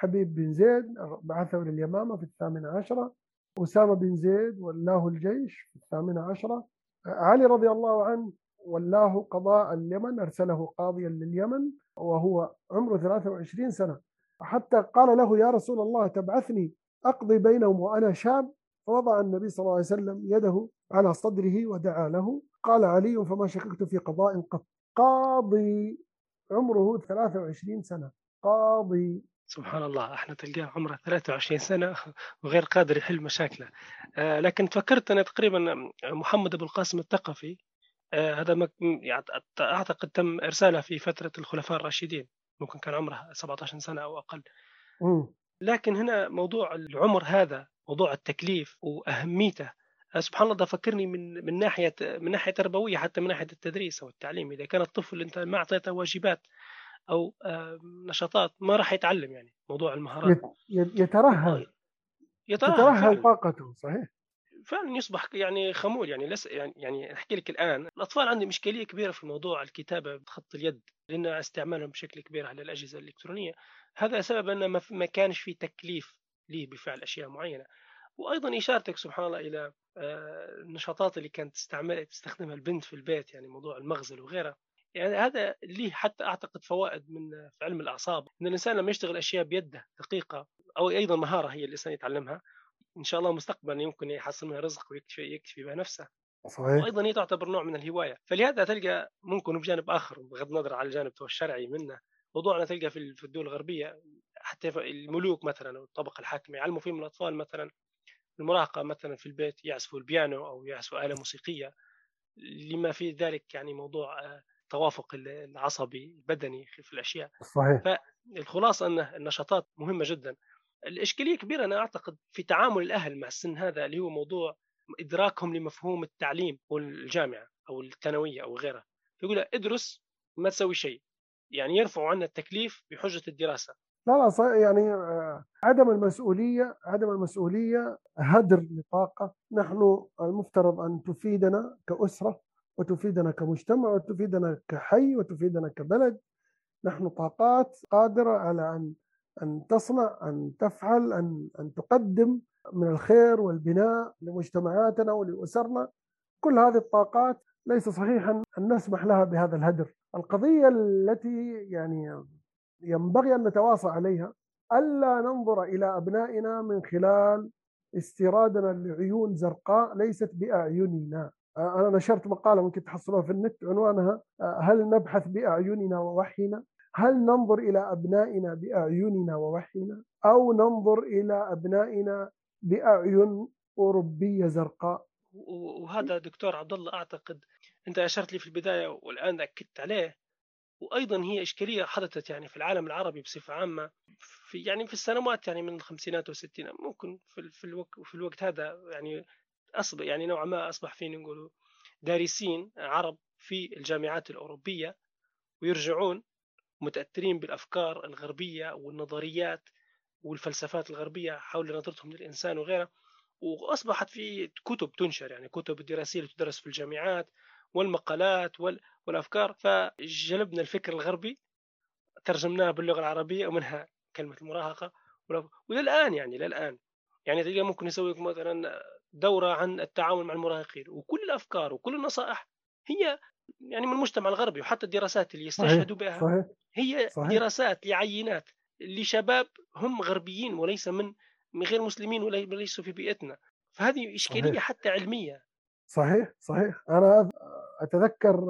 حبيب بن زيد بعثه لليمامة في الثامنة عشرة أسامة بن زيد ولاه الجيش في الثامنة عشرة علي رضي الله عنه ولاه قضاء اليمن أرسله قاضيا لليمن وهو عمره 23 سنة. حتى قال له يا رسول الله تبعثني أقضي بينهم وأنا شاب. فوضع النبي صلى الله عليه وسلم يده على صدره ودعا له. قال علي فما شككت في قضاء قط قاضي عمره 23 سنة. قاضي سبحان الله إحنا تلقاه عمره 23 سنة وغير قادر يحل مشاكله. آه لكن تفكرت أنا تقريبا محمد أبو القاسم الثقفي آه هذا يعني أعتقد تم إرساله في فترة الخلفاء الراشدين ممكن كان عمره 17 سنة أو أقل. م. لكن هنا موضوع العمر هذا موضوع التكليف وأهميته آه، سبحان الله ده فكرني من من ناحية من ناحية تربوية حتى من ناحية التدريس أو التعليم. إذا كان الطفل أنت ما أعطيته واجبات أو نشاطات ما راح يتعلم يعني موضوع المهارات. يترهل. يترهل طاقته صحيح. فعلًا يصبح يعني خمول يعني لس يعني يعني أحكي لك الآن الأطفال عندهم إشكالية كبيرة في موضوع الكتابة بخط اليد، لأن استعمالهم بشكل كبير على الأجهزة الإلكترونية، هذا سبب أن ما كانش في تكليف ليه بفعل أشياء معينة، وأيضًا إشارتك سبحان الله إلى آآ النشاطات اللي كانت تستعمل تستخدمها البنت في البيت يعني موضوع المغزل وغيرها، يعني هذا ليه حتى أعتقد فوائد من في علم الأعصاب، إن الإنسان لما يشتغل أشياء بيده دقيقة أو أيضًا مهارة هي الإنسان يتعلمها إن شاء الله مستقبلا يمكن يحصل منها رزق ويكفي يكفي بها نفسه. صحيح. وأيضا هي تعتبر نوع من الهواية. فلهذا تلقى ممكن بجانب آخر بغض النظر عن الجانب الشرعي منه موضوعنا تلقى في الدول الغربية حتى الملوك مثلا أو الطبقة الحاكمة يعلموا فيهم الأطفال مثلا المراهقة مثلا في البيت يعزفوا البيانو أو يعزفوا آلة موسيقية. لما في ذلك يعني موضوع التوافق العصبي البدني في الأشياء. صحيح. فالخلاصة أن النشاطات مهمة جدا. الإشكالية كبيرة أنا أعتقد في تعامل الأهل مع السن هذا اللي هو موضوع إدراكهم لمفهوم التعليم والجامعة أو الثانوية أو غيرها. يقول ادرس ما تسوي شيء. يعني يرفعوا عنا التكليف بحجة الدراسة. لا لا يعني آه، عدم المسؤولية عدم المسؤولية هدر لطاقة. نحن المفترض أن تفيدنا كأسرة. وتفيدنا كمجتمع وتفيدنا كحي وتفيدنا كبلد. نحن طاقات قادرة على أن أن تصنع أن تفعل أن أن تقدم من الخير والبناء لمجتمعاتنا ولأسرنا. كل هذه الطاقات ليس صحيحا أن نسمح لها بهذا الهدر القضية التي يعني ينبغي أن نتواصى عليها ألا ننظر إلى أبنائنا من خلال استيرادنا لعيون زرقاء ليست بأعيننا. أنا نشرت مقالة ممكن تحصلوها في النت عنوانها هل نبحث بأعيننا ووحينا؟ هل ننظر إلى أبنائنا بأعيننا ووحينا؟ أو ننظر إلى أبنائنا بأعين أوروبية زرقاء؟ وهذا دكتور عبد الله أعتقد أنت أشرت لي في البداية والآن أكدت عليه. وأيضا هي إشكالية حدثت يعني في العالم العربي بصفة عامة في يعني في السنوات يعني من الخمسينات والستينات ممكن في, في, الوقت, في الوقت هذا يعني أصبح يعني نوعا ما أصبح فينا نقول دارسين عرب في الجامعات الأوروبية ويرجعون متأثرين بالأفكار الغربية والنظريات والفلسفات الغربية حول نظرتهم للإنسان وغيرها وأصبحت في كتب تنشر يعني كتب دراسية تدرس في الجامعات والمقالات والأفكار. فجلبنا الفكر الغربي ترجمناه باللغة العربية ومنها كلمة المراهقة. وللآن يعني للآن. يعني تلقى ممكن يسوي مثلا دورة عن التعامل مع المراهقين وكل الأفكار وكل النصائح هي يعني من المجتمع الغربي وحتى الدراسات اللي يستشهدوا بها صحيح. هي صحيح. دراسات لعينات لشباب هم غربيين وليس من من غير مسلمين وليسوا في بيئتنا فهذه إشكالية صحيح. حتى علمية صحيح صحيح أنا أتذكر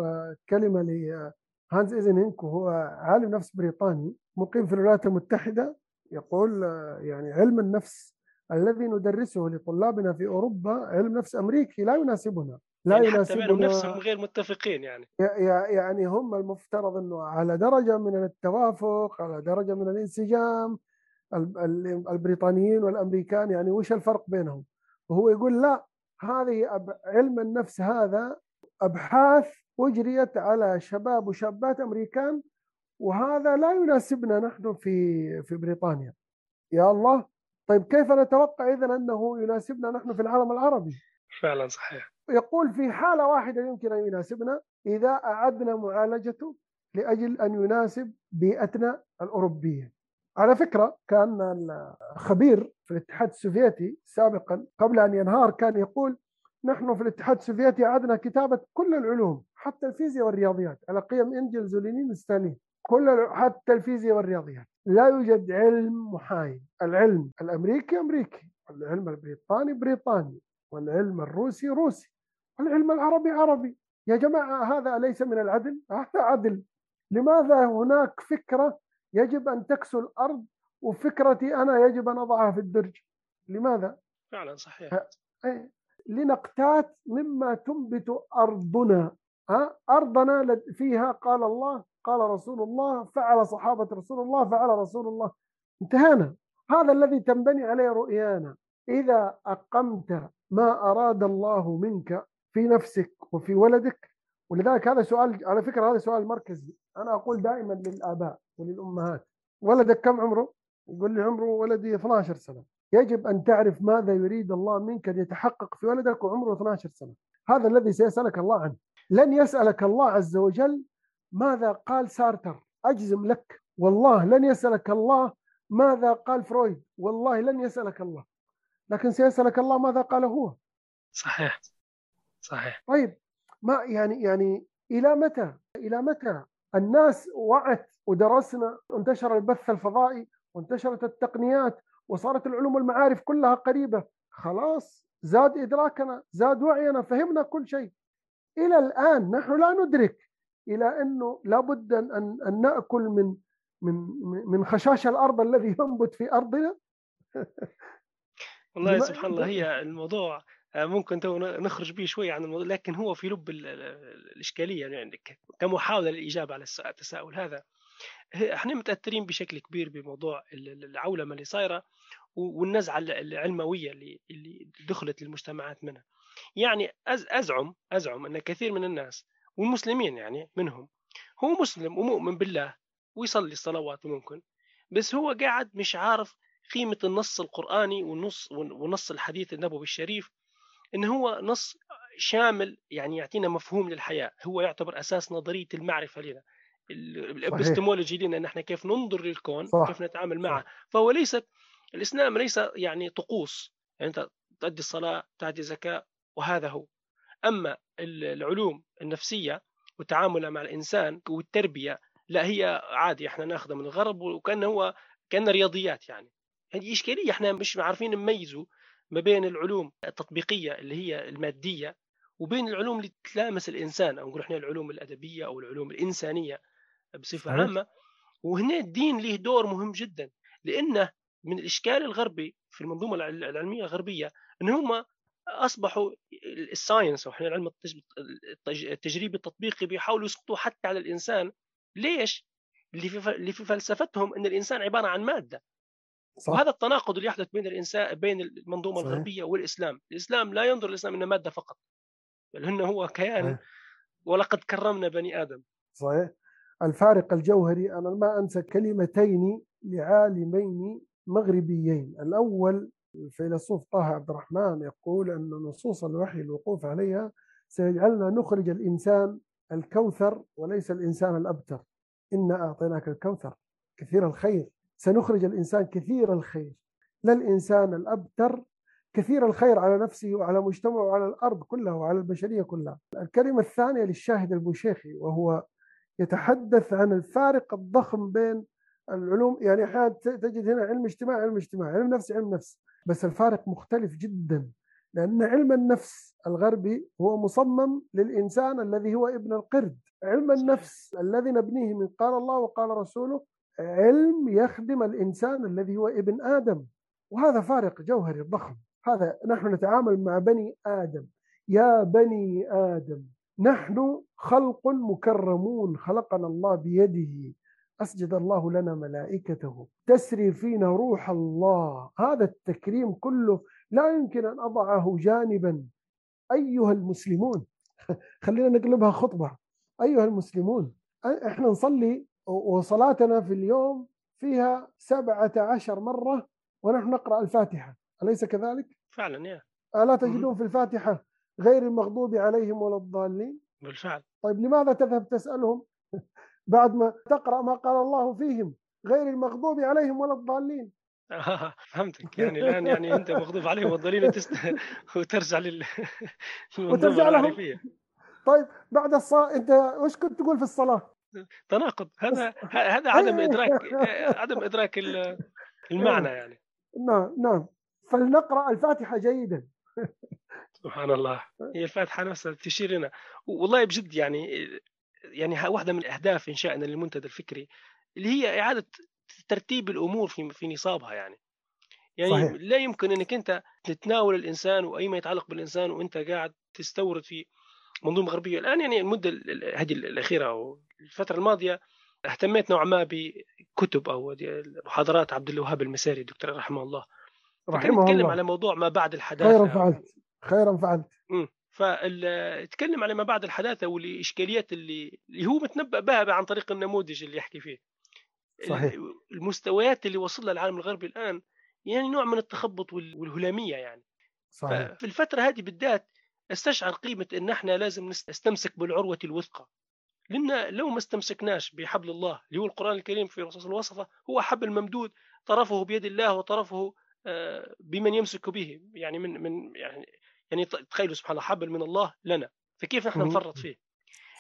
كلمة لهانز إيزنهينك وهو عالم نفس بريطاني مقيم في الولايات المتحدة يقول يعني علم النفس الذي ندرسه لطلابنا في أوروبا علم نفس أمريكي لا يناسبنا لا يعني يناسبنا. نفسهم غير متفقين يعني. يعني هم المفترض إنه على درجة من التوافق على درجة من الانسجام البريطانيين والأمريكان يعني وش الفرق بينهم؟ وهو يقول لا هذه علم النفس هذا أبحاث أجريت على شباب وشابات أمريكان وهذا لا يناسبنا نحن في في بريطانيا. يا الله طيب كيف نتوقع اذا أنه يناسبنا نحن في العالم العربي؟ فعلا صحيح. يقول في حالة واحدة يمكن أن يناسبنا إذا أعدنا معالجته لأجل أن يناسب بيئتنا الأوروبية. على فكرة كان الخبير في الاتحاد السوفيتي سابقا قبل أن ينهار كان يقول نحن في الاتحاد السوفيتي أعدنا كتابة كل العلوم حتى الفيزياء والرياضيات على قيم إنجلز ولينين وستالين. كل حتى الفيزياء والرياضيات. لا يوجد علم محايد. العلم الأمريكي أمريكي العلم البريطاني بريطاني والعلم الروسي روسي العلم العربي عربي. يا جماعة هذا أليس من العدل؟ هذا عدل. لماذا هناك فكرة يجب أن تكسو الأرض وفكرتي أنا يجب أن أضعها في الدرج؟ لماذا؟ فعلا صحيح. لنقتات مما تنبت أرضنا. ها؟ أرضنا فيها قال الله قال رسول الله فعل صحابة رسول الله فعل رسول الله. انتهينا. هذا الذي تنبني عليه رؤيانا. إذا أقمت ما أراد الله منك في نفسك وفي ولدك ولذلك هذا سؤال على فكرة هذا سؤال مركزي. أنا أقول دائما للآباء وللأمهات ولدك كم عمره؟ يقول لي عمره ولدي 12 سنة. يجب أن تعرف ماذا يريد الله منك أن يتحقق في ولدك وعمره 12 سنة. هذا الذي سيسألك الله عنه. لن يسألك الله عز وجل ماذا قال سارتر؟ أجزم لك. والله لن يسألك الله ماذا قال فرويد. والله لن يسألك الله. لكن سيسألك الله ماذا قال هو. صحيح. صحيح. طيب ما يعني يعني إلى متى؟ إلى متى؟ الناس وعت ودرسنا وانتشر البث الفضائي وانتشرت التقنيات وصارت العلوم والمعارف كلها قريبة. خلاص زاد إدراكنا زاد وعينا فهمنا كل شيء. إلى الآن نحن لا ندرك إلى أنه لابد أن, أن نأكل من من من خشاش الأرض الذي ينبت في أرضنا؟ والله سبحان الله هي الموضوع آه، ممكن تو نخرج به شوي عن الموضوع لكن هو في لب الإشكالية يعني كمحاولة للإجابة على التساؤل هذا. إحنا متأثرين بشكل كبير بموضوع العولمة اللي صايرة والنزعة العلموية اللي اللي دخلت للمجتمعات منها. يعني ازعم أزعم أن كثير من الناس والمسلمين يعني منهم. هو مسلم ومؤمن بالله ويصلي الصلوات ممكن بس هو قاعد مش عارف قيمة النص القرآني والنص ونص الحديث النبوي الشريف إن هو نص شامل يعني يعطينا مفهوم للحياة. هو يعتبر أساس نظرية المعرفة لنا. الإبستمولوجي لنا إن إحنا كيف ننظر للكون صح. كيف نتعامل معه. صح. فهو ليست الإسلام ليس يعني طقوس. يعني أنت تؤدي الصلاة تؤدي الزكاة وهذا هو. أما العلوم النفسية وتعاملها مع الإنسان والتربية لا هي عادي إحنا ناخذها من الغرب وكأنه هو كان رياضيات يعني. هذه إشكالية إحنا مش عارفين نميزوا ما بين العلوم التطبيقية اللي هي المادية وبين العلوم اللي تلامس الإنسان أو نقول إحنا العلوم الأدبية أو العلوم الإنسانية بصفة عامة. وهنا الدين له دور مهم جدا لأنه من الإشكال الغربي في المنظومة العلمية الغربية إن هم أصبحوا الساينس أو العلم التجريبي التطبيقي بيحاولوا يسقطوا حتى على الإنسان ليش؟ اللي في اللي في فلسفتهم إن الإنسان عبارة عن مادة صح. وهذا التناقض اللي يحدث بين الانسان بين المنظومة صحيح. الغربية والإسلام، الإسلام لا ينظر الإسلام انه مادة فقط بل إنه هو كيان. ولقد كرمنا بني آدم صحيح الفارق الجوهري أنا ما أنسى كلمتين لعالمين مغربيين الأول الفيلسوف طه عبد الرحمن يقول أن نصوص الوحي الوقوف عليها سيجعلنا نخرج الإنسان الكوثر وليس الإنسان الأبتر. إنا أعطيناك الكوثر كثير الخير. سنخرج الإنسان كثير الخير. لا الإنسان الأبتر كثير الخير على نفسه وعلى مجتمعه وعلى الأرض كلها وعلى البشرية كلها. الكلمة الثانية للشاهد البوشيخي وهو يتحدث عن الفارق الضخم بين العلوم. يعني أحيانا تجد هنا علم اجتماع علم اجتماع علم نفس علم نفس. بس الفارق مختلف جدا لأن علم النفس الغربي هو مصمم للإنسان الذي هو ابن القرد. علم النفس الذي نبنيه من قال الله وقال رسوله علم يخدم الإنسان الذي هو ابن آدم. وهذا فارق جوهري ضخم هذا نحن نتعامل مع بني آدم. يا بني آدم نحن خلق مكرمون خلقنا الله بيده. أسجد الله لنا ملائكته. تسري فينا روح الله. هذا التكريم كله لا يمكن أن أضعه جانبا. أيها المسلمون خلينا نقلبها خطبة. أيها المسلمون إحنا نصلي وصلاتنا في اليوم فيها سبعة عشر مرة ونحن نقرأ الفاتحة. أليس كذلك؟ فعلا يا. ألا تجدون في الفاتحة غير المغضوب عليهم ولا الضالين؟ بالفعل. طيب لماذا تذهب تسألهم؟ بعد ما تقرأ ما قال الله فيهم غير المغضوب عليهم ولا الضالين. آه فهمتك. يعني الآن يعني أنت مغضوب عليهم والضالين وتست... وترجع لل وترجع لهم. طيب بعد الصلاه أنت وش كنت تقول في الصلاة؟ تناقض. هذا هذا عدم. ادراك عدم إدراك المعنى إيه. يعني. نعم نعم. فلنقرأ الفاتحة جيدا. سبحان الله. هي الفاتحة نفسها تشير لنا والله بجد يعني يعني واحدة من اهداف انشائنا للمنتدى الفكري اللي هي إعادة ترتيب الأمور في في نصابها يعني. يعني صحيح. لا يمكن إنك أنت تتناول الإنسان وأي ما يتعلق بالإنسان وأنت قاعد تستورد في منظومة غربية. الآن يعني المدة هذه الأخيرة أو الفترة الماضية اهتميت نوعا ما بكتب أو محاضرات عبد الوهاب المساري الدكتور رحمه الله. رحمه الله. على موضوع ما بعد الحداثة. خيرا فعلت. خيرا فعلت. فتكلم على ما بعد الحداثة والإشكاليات اللي اللي هو متنبأ بها عن طريق النموذج اللي يحكي فيه صحيح. المستويات اللي وصل لها العالم الغربي الآن يعني نوع من التخبط والهلامية يعني صحيح. ففي الفترة هذه بالذات استشعر قيمة إن إحنا لازم نستمسك بالعروة الوثقى لأن لو ما استمسكناش بحبل الله اللي هو القرآن الكريم في رصاص الوصفة هو حبل ممدود طرفه بيد الله وطرفه آه، بمن يمسك به يعني من من يعني يعني تخيلوا سبحان الله حبل من الله لنا. فكيف نحن نفرط فيه؟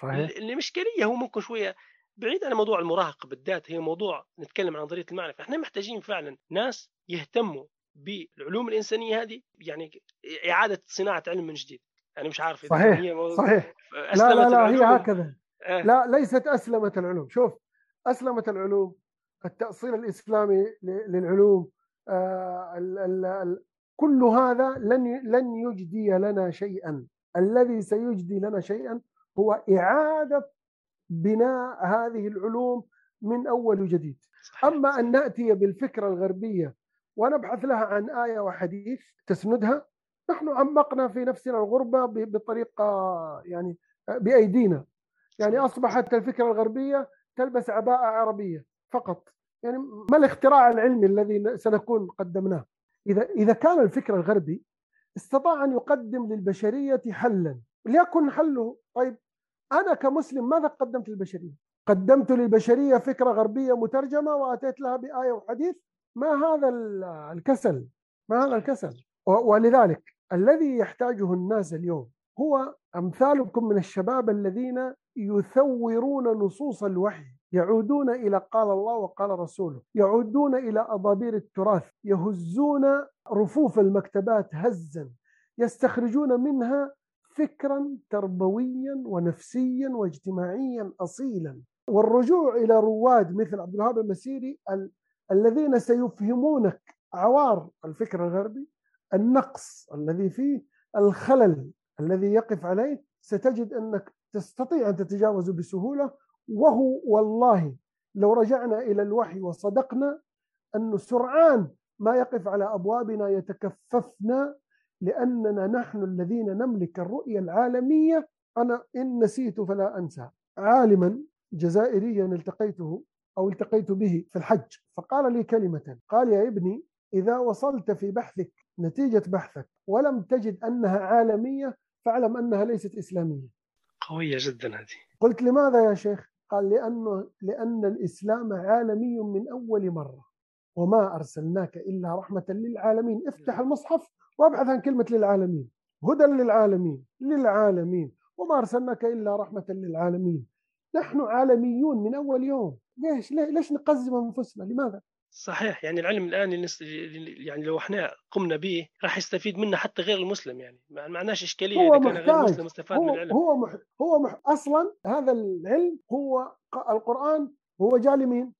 صحيح. الاشكاليه هو ممكن شوية بعيد عن موضوع المراهقة بالذات هي موضوع نتكلم عن نظريه المعرفة. إحنا محتاجين فعلا ناس يهتموا بالعلوم الإنسانية هذه يعني إعادة صناعة علم من جديد. يعني مش عارف صحيح هي صحيح. لا لا لا هي هكذا. آه. لا ليست اسلمت العلوم. شوف اسلمت العلوم التاصيل الإسلامي للعلوم آه ال ال كل هذا لن لن يجدي لنا شيئا. الذي سيجدي لنا شيئا هو إعادة بناء هذه العلوم من أول وجديد. أما أن نأتي بالفكرة الغربية ونبحث لها عن آية وحديث تسندها نحن عمقنا في نفسنا الغربة بطريقة يعني بأيدينا. يعني أصبحت الفكرة الغربية تلبس عباءة عربية فقط. يعني ما الاختراع العلمي الذي سنكون قدمناه؟ إذا إذا كان الفكر الغربي استطاع أن يقدم للبشرية حلا ليكن حله. طيب أنا كمسلم ماذا قدمت للبشرية؟ قدمت للبشرية فكرة غربية مترجمة وأتيت لها بآية وحديث؟ ما هذا الكسل؟ ما هذا الكسل؟ ولذلك الذي يحتاجه الناس اليوم هو أمثالكم من الشباب الذين يثورون نصوص الوحي. يعودون إلى قال الله وقال رسوله. يعودون إلى أضابير التراث. يهزون رفوف المكتبات هزا. يستخرجون منها فكرا تربويا ونفسيا واجتماعيا اصيلا. والرجوع إلى رواد مثل عبد الوهاب المسيري ال- الذين سيفهمونك عوار الفكر الغربي النقص الذي فيه الخلل الذي يقف عليه. ستجد أنك تستطيع أن تتجاوز بسهولة وهو والله لو رجعنا إلى الوحي وصدقنا انه سرعان ما يقف على أبوابنا يتكففنا لأننا نحن الذين نملك الرؤية العالمية. أنا إن نسيت فلا أنسى. عالما جزائريا التقيته أو التقيت به في الحج. فقال لي كلمة قال يا ابني إذا وصلت في بحثك نتيجة بحثك ولم تجد أنها عالمية فاعلم أنها ليست إسلامية. قوية جدا هذه. قلت لماذا يا شيخ؟ قال لأنه لأن الإسلام عالمي من أول مرة وما أرسلناك إلا رحمة للعالمين. افتح المصحف وابحث عن كلمة للعالمين. هدى للعالمين. للعالمين. وما أرسلناك إلا رحمة للعالمين. نحن عالميون من أول يوم. ليش؟ ليش نقزم أنفسنا؟ لماذا؟ صحيح يعني العلم الآن يعني لو إحنا قمنا به راح يستفيد منه حتى غير المسلم يعني. ما معناش إشكالية هو إذا كان غير المسلم استفاد هو من العلم. هو مح هو مح أصلا هذا العلم هو القرآن هو جاء لمين؟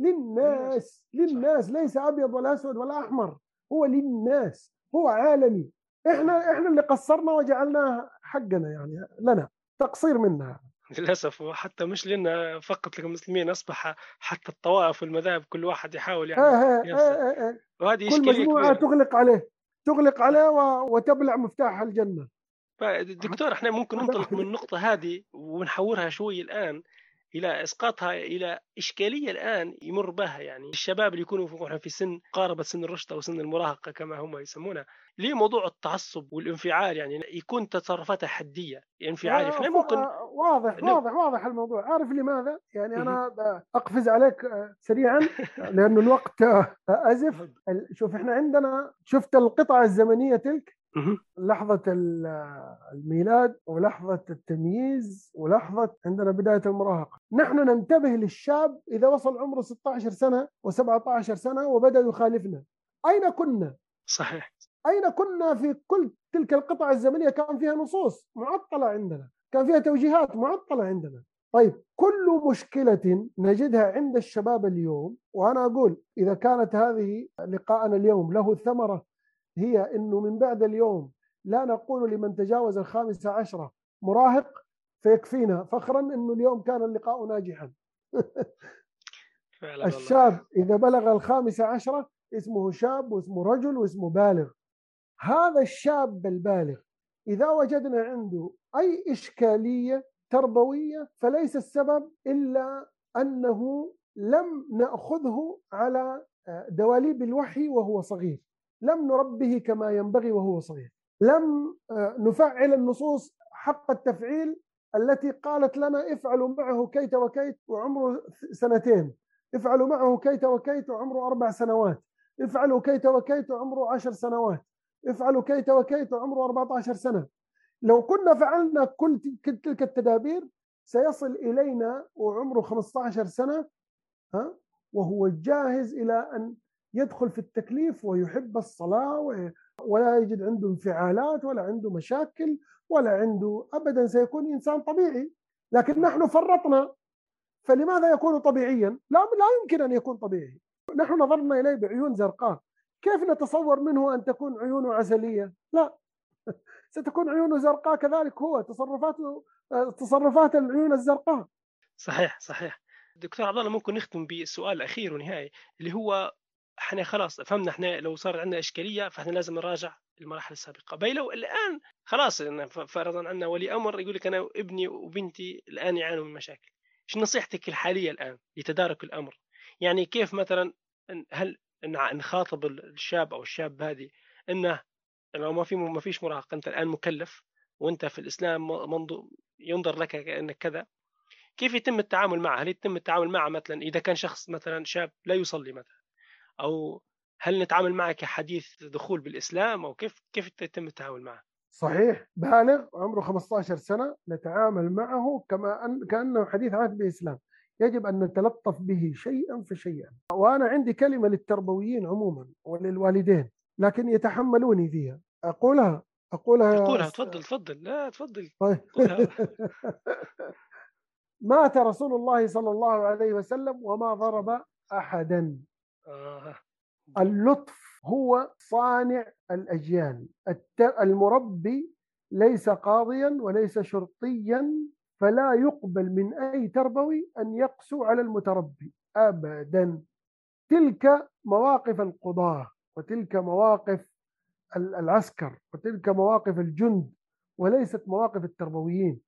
للناس. للناس. ليس أبيض ولا أسود ولا أحمر هو للناس هو عالمي. إحنا إحنا اللي قصرنا وجعلناه حقنا يعني لنا تقصير منا للأسف وحتى مش لنا فقط للمسلمين أصبح حتى الطوائف والمذاهب كل واحد يحاول يعني آه آه آه آه. وهذه كل مجموعة تغلق عليه تغلق عليه وتبلع مفتاح الجنة. دكتور إحنا ممكن ننطلق من النقطة هذه ونحورها شوي الآن. إلى إسقاطها إلى إشكالية الآن يمر بها يعني. الشباب اللي يكونوا في سن قاربة سن الرشد أو سن المراهقة كما هم يسمونها ليه موضوع التعصب والانفعال يعني يكون تصرفاتها حدية انفعالي إحنا ممكن واضح واضح واضح الموضوع. عارف لماذا؟ يعني أنا أقفز عليك آه، سريعا لأنه الوقت آه، ازف شوف إحنا عندنا شفت القطعه الزمنية تلك؟ لحظة الميلاد ولحظة التمييز ولحظة عندنا بداية المراهقة. نحن ننتبه للشاب إذا وصل عمره 16 سنة و17 سنة وبدأ يخالفنا. أين كنا؟ صحيح. أين كنا في كل تلك القطع الزمنية؟ كان فيها نصوص معطلة عندنا. كان فيها توجيهات معطلة عندنا. طيب كل مشكلة نجدها عند الشباب اليوم وأنا أقول إذا كانت هذه لقاءنا اليوم له ثمرة هي أنه من بعد اليوم لا نقول لمن تجاوز الخامسة عشرة مراهق فيكفينا فخرا أنه اليوم كان اللقاء ناجحا. الشاب إذا بلغ الخامسة عشرة اسمه شاب واسمه رجل واسمه بالغ. هذا الشاب البالغ إذا وجدنا عنده أي إشكالية تربوية فليس السبب إلا أنه لم نأخذه على دواليب الوحي وهو صغير. لم نربه كما ينبغي وهو صغير. لم نفعل النصوص حق التفعيل التي قالت لنا افعلوا معه كيت وكيت وعمره سنتين افعلوا معه كيت وكيت وعمره أربع سنوات افعلوا كيت وكيت وعمره عشر سنوات افعلوا كيت وكيت وعمره 14 سنة. لو كنا فعلنا كل تلك التدابير سيصل إلينا وعمره 15 سنة ها وهو جاهز إلى أن يدخل في التكليف ويحب الصلاة ولا يجد عنده انفعالات ولا عنده مشاكل ولا عنده أبدا سيكون إنسان طبيعي. لكن نحن فرطنا. فلماذا يكون طبيعيا؟ لا لا يمكن أن يكون طبيعي. نحن نظرنا إليه بعيون زرقاء. كيف نتصور منه أن تكون عيونه عسلية؟ لا. ستكون عيونه زرقاء كذلك هو. تصرفاته تصرفات العيون الزرقاء. صحيح صحيح. دكتور عبد الله ممكن نختم بسؤال أخير ونهائي اللي هو إحنا خلاص فهمنا إحنا لو صار عندنا إشكالية فإحنا لازم نراجع المراحل السابقة. بي لو الآن خلاص فرضا عندنا ولي أمر يقول لك أنا ابني وبنتي الآن يعانوا من مشاكل. إيش نصيحتك الحالية الآن لتدارك الأمر؟ يعني كيف مثلا هل نخاطب الشاب أو الشاب هذه إنه لو ما في ما فيش مراهقه أنت الآن مكلف وأنت في الإسلام ينظر لك كأنك كذا كيف يتم التعامل معه؟ هل يتم التعامل معه مثلا إذا كان شخص مثلا شاب لا يصلي مثلا؟ أو هل نتعامل معه كحديث دخول بالإسلام أو كيف كيف يتم التعامل معه؟ صحيح بالغ عمره 15 سنة نتعامل معه كما أن كأنه حديث عهد بالإسلام. يجب أن نتلطف به شيئا فشيئا. وأنا عندي كلمة للتربويين عموما وللوالدين لكن يتحملوني فيها. أقولها؟ أقولها اقولها تفضل تفضل. لا تفضل. طيب. مات رسول الله صلى الله عليه وسلم وما ضرب احدا. اللطف هو صانع الأجيال. المربي ليس قاضيا وليس شرطيا فلا يقبل من أي تربوي أن يقسو على المتربي ابدا. تلك مواقف القضاة وتلك مواقف العسكر وتلك مواقف الجند وليست مواقف التربويين.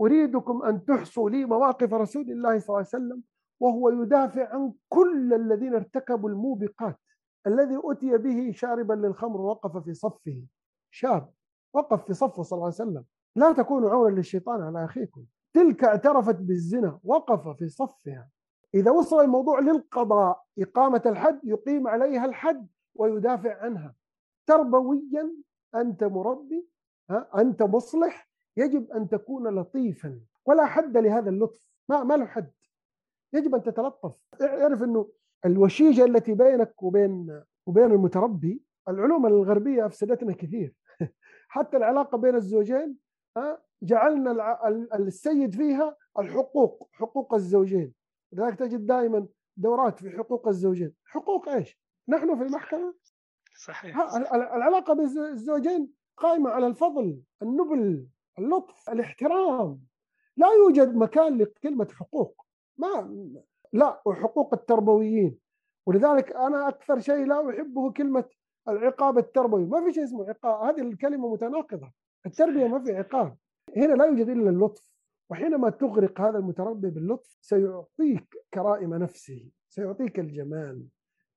أريدكم أن تحصوا لي مواقف رسول الله صلى الله عليه وسلم وهو يدافع عن كل الذين ارتكبوا الموبقات. الذي أتي به شاربا للخمر وقف في صفه. شاب وقف في صفه صلى الله عليه وسلم. لا تكونوا عونا للشيطان على أخيكم. تلك اعترفت بالزنا وقف في صفها. إذا وصل الموضوع للقضاء إقامة الحد يقيم عليها الحد ويدافع عنها. تربويا أنت مربي أنت مصلح يجب أن تكون لطيفا. ولا حد لهذا اللطف. ما, ما له حد. يجب أن تتلطف. اعرف أنه الوشيجة التي بينك وبين وبين المتربي العلوم الغربية أفسدتنا كثير. حتى العلاقة بين الزوجين جعلنا السيد فيها الحقوق حقوق الزوجين. لذلك تجد دائما دورات في حقوق الزوجين. حقوق إيش؟ نحن في المحكمة؟ صحيح. العلاقة بين الزوجين قائمة على الفضل النبل اللطف الاحترام. لا يوجد مكان لكلمة حقوق. ما لا وحقوق التربويين. ولذلك أنا أكثر شيء لا أحبه كلمة العقاب التربوي. ما في شيء اسمه عقاب. هذه الكلمة متناقضة. التربية ما في عقاب. هنا لا يوجد إلا اللطف وحينما تغرق هذا المتربي باللطف سيعطيك كرائم نفسه سيعطيك الجمال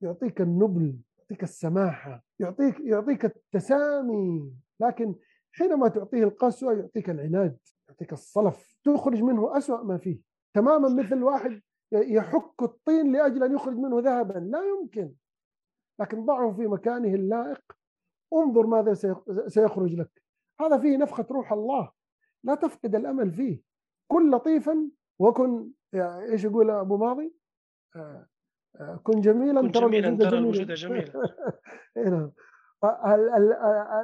يعطيك النبل يعطيك السماحة يعطيك يعطيك التسامي. لكن حينما تعطيه القسوة يعطيك العناد يعطيك الصلف تخرج منه أسوأ ما فيه. تماما مثل واحد يحك الطين لأجل أن يخرج منه ذهبا. لا يمكن. لكن ضعه في مكانه اللائق. انظر ماذا سيخرج لك. هذا فيه نفخة روح الله. لا تفقد الأمل فيه. كن لطيفا وكن إيش يقول أبو ماضي؟ آه، آه، كن جميلا كن جميلا ترى الوجود جميلا. نعم.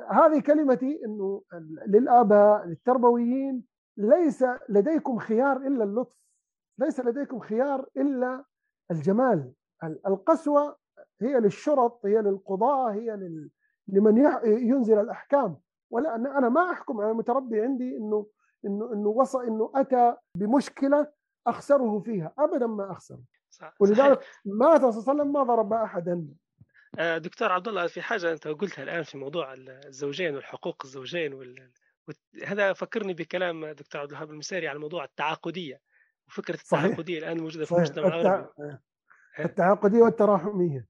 هذه كلمتي إنه للآباء للتربويين ليس لديكم خيار إلا اللطف. ليس لديكم خيار إلا الجمال. القسوة هي للشرط هي للقضاة هي لمن ينزل الأحكام. ولا أنا ما أحكم على المتربي عندي انه انه إنه وصل إنه أتى بمشكلة أخسره فيها. ابدا ما أخسره. ولذلك مات صلى الله عليه وسلم ما ضرب احدا. آه، دكتور عبد الله في حاجة أنت قلتها الآن في موضوع الزوجين والحقوق الزوجين وال... هذا فكرني بكلام دكتور عبد الوهاب المساري على موضوع التعاقدية. وفكرة التعاقدية الآن موجودة في المجتمع العربي. التعاقدية والتراحمية.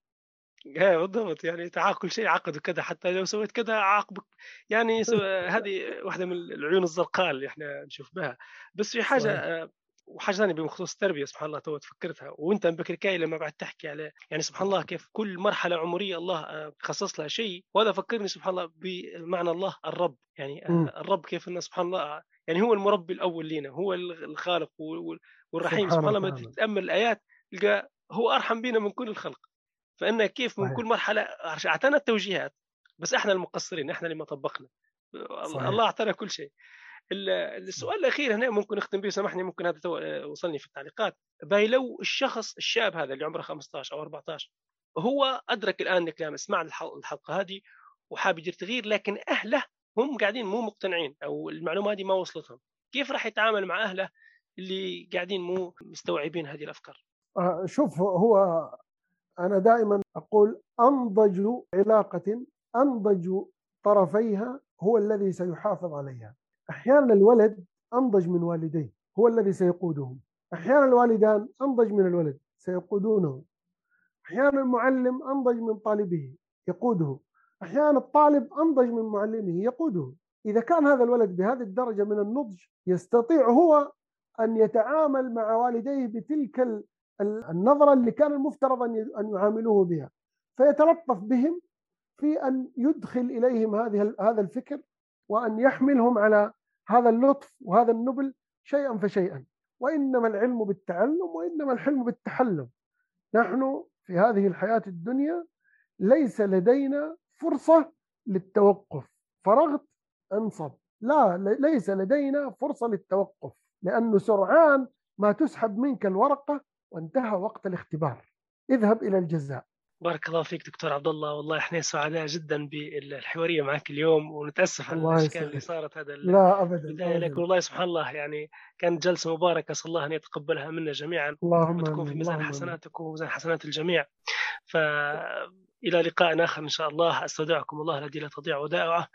إيه بالضبط، يعني تعال كل شيء عقد وكذا، حتى لو سويت كذا أعاقبك، يعني هذه واحدة من العيون الزرقاء اللي إحنا نشوف بها، بس في حاجة صحيح. آآ وحاجة ثانية بخصوص التربية سبحان الله توّه تفكرتها، وأنت من بكري كاي لمّا قعدت تحكي على يعني سبحان الله كيف كل مرحلة عمرية الله آآ خصص لها شيء، وهذا فكّرني سبحان الله بمعنى الله الرب، يعني. آآ الرب كيف إنه سبحان الله يعني هو المربي الأول لينا، هو ال الخالق وال وال والرحيم سبحان الله لمّا وتعالى تتأمل الآيات تلقى هو أرحم بينا من كل الخلق. فإن كيف من صحيح كل مرحلة عش أعطانا التوجيهات، بس إحنا المقصرين، إحنا اللي ما طبّقنا. ال الله صحيح أعطانا كل شيء. ال السؤال الأخير هنا ممكن نختم به سامحني ممكن هذا وصلني في التعليقات، باهي لو الشخص الشاب هذا اللي عمره 15 أو 14 هو أدرك الآن الكلام سمع الح الحلقة هذه وحاب يدير تغيير، لكن أهله هم قاعدين مو مقتنعين أو المعلومة هذه ما وصلتهم، كيف راح يتعامل مع أهله اللي قاعدين مو مستوعبين هذه الأفكار؟ آه، شوف هو أنا دائما أقول أنضج علاقة أنضج طرفيها هو الذي سيحافظ عليها. أحيانا الولد أنضج من والديه هو الذي سيقودهم. أحيانا الوالدان أنضج من الولد سيقودونه. أحيانا المعلم أنضج من طالبه يقوده. أحيانا الطالب أنضج من معلمه يقوده. إذا كان هذا الولد بهذه الدرجة من النضج يستطيع هو أن يتعامل مع والديه بتلك ال- ال- النظرة اللي كان المفترض أن يعاملوه بها. فيتلطف بهم في أن يدخل إليهم هذه هذا الفكر وأن يحملهم على هذا اللطف وهذا النبل شيئا فشيئا. وإنما العلم بالتعلم وإنما الحلم بالتحلم. نحن في هذه الحياة الدنيا ليس لدينا فرصة للتوقف. فرغت أنصب. لا ليس لدينا فرصة للتوقف لأنه سرعان ما تسحب منك الورقة وانتهى وقت الاختبار. اذهب إلى الجزاء. بارك الله فيك دكتور عبد الله والله إحنا سعداء جدا بالحوارية معك اليوم ونتأسف على الأشكال اللي صارت هذا لا أبدا البداية لكن والله سبحان الله يعني كانت جلسة مباركة. أسأل الله أن يتقبلها منا جميعا. اللهم وتكون في ميزان حسناتكم وميزان حسنات الجميع. فالى لقاء آخر إن شاء الله. أستودعكم الله الذي لا تضيع ودائعه.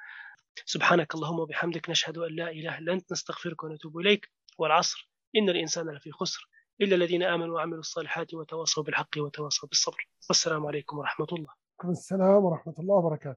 سبحانك اللهم وبحمدك نشهد أن لا إله إلا أنت نستغفرك ونتوب إليك. والعصر إن الإنسان لفي خسر. إلا الذين آمنوا وعملوا الصالحات وتواصوا بالحق وتواصوا بالصبر. والسلام عليكم ورحمة الله. السلام ورحمة الله وبركاته.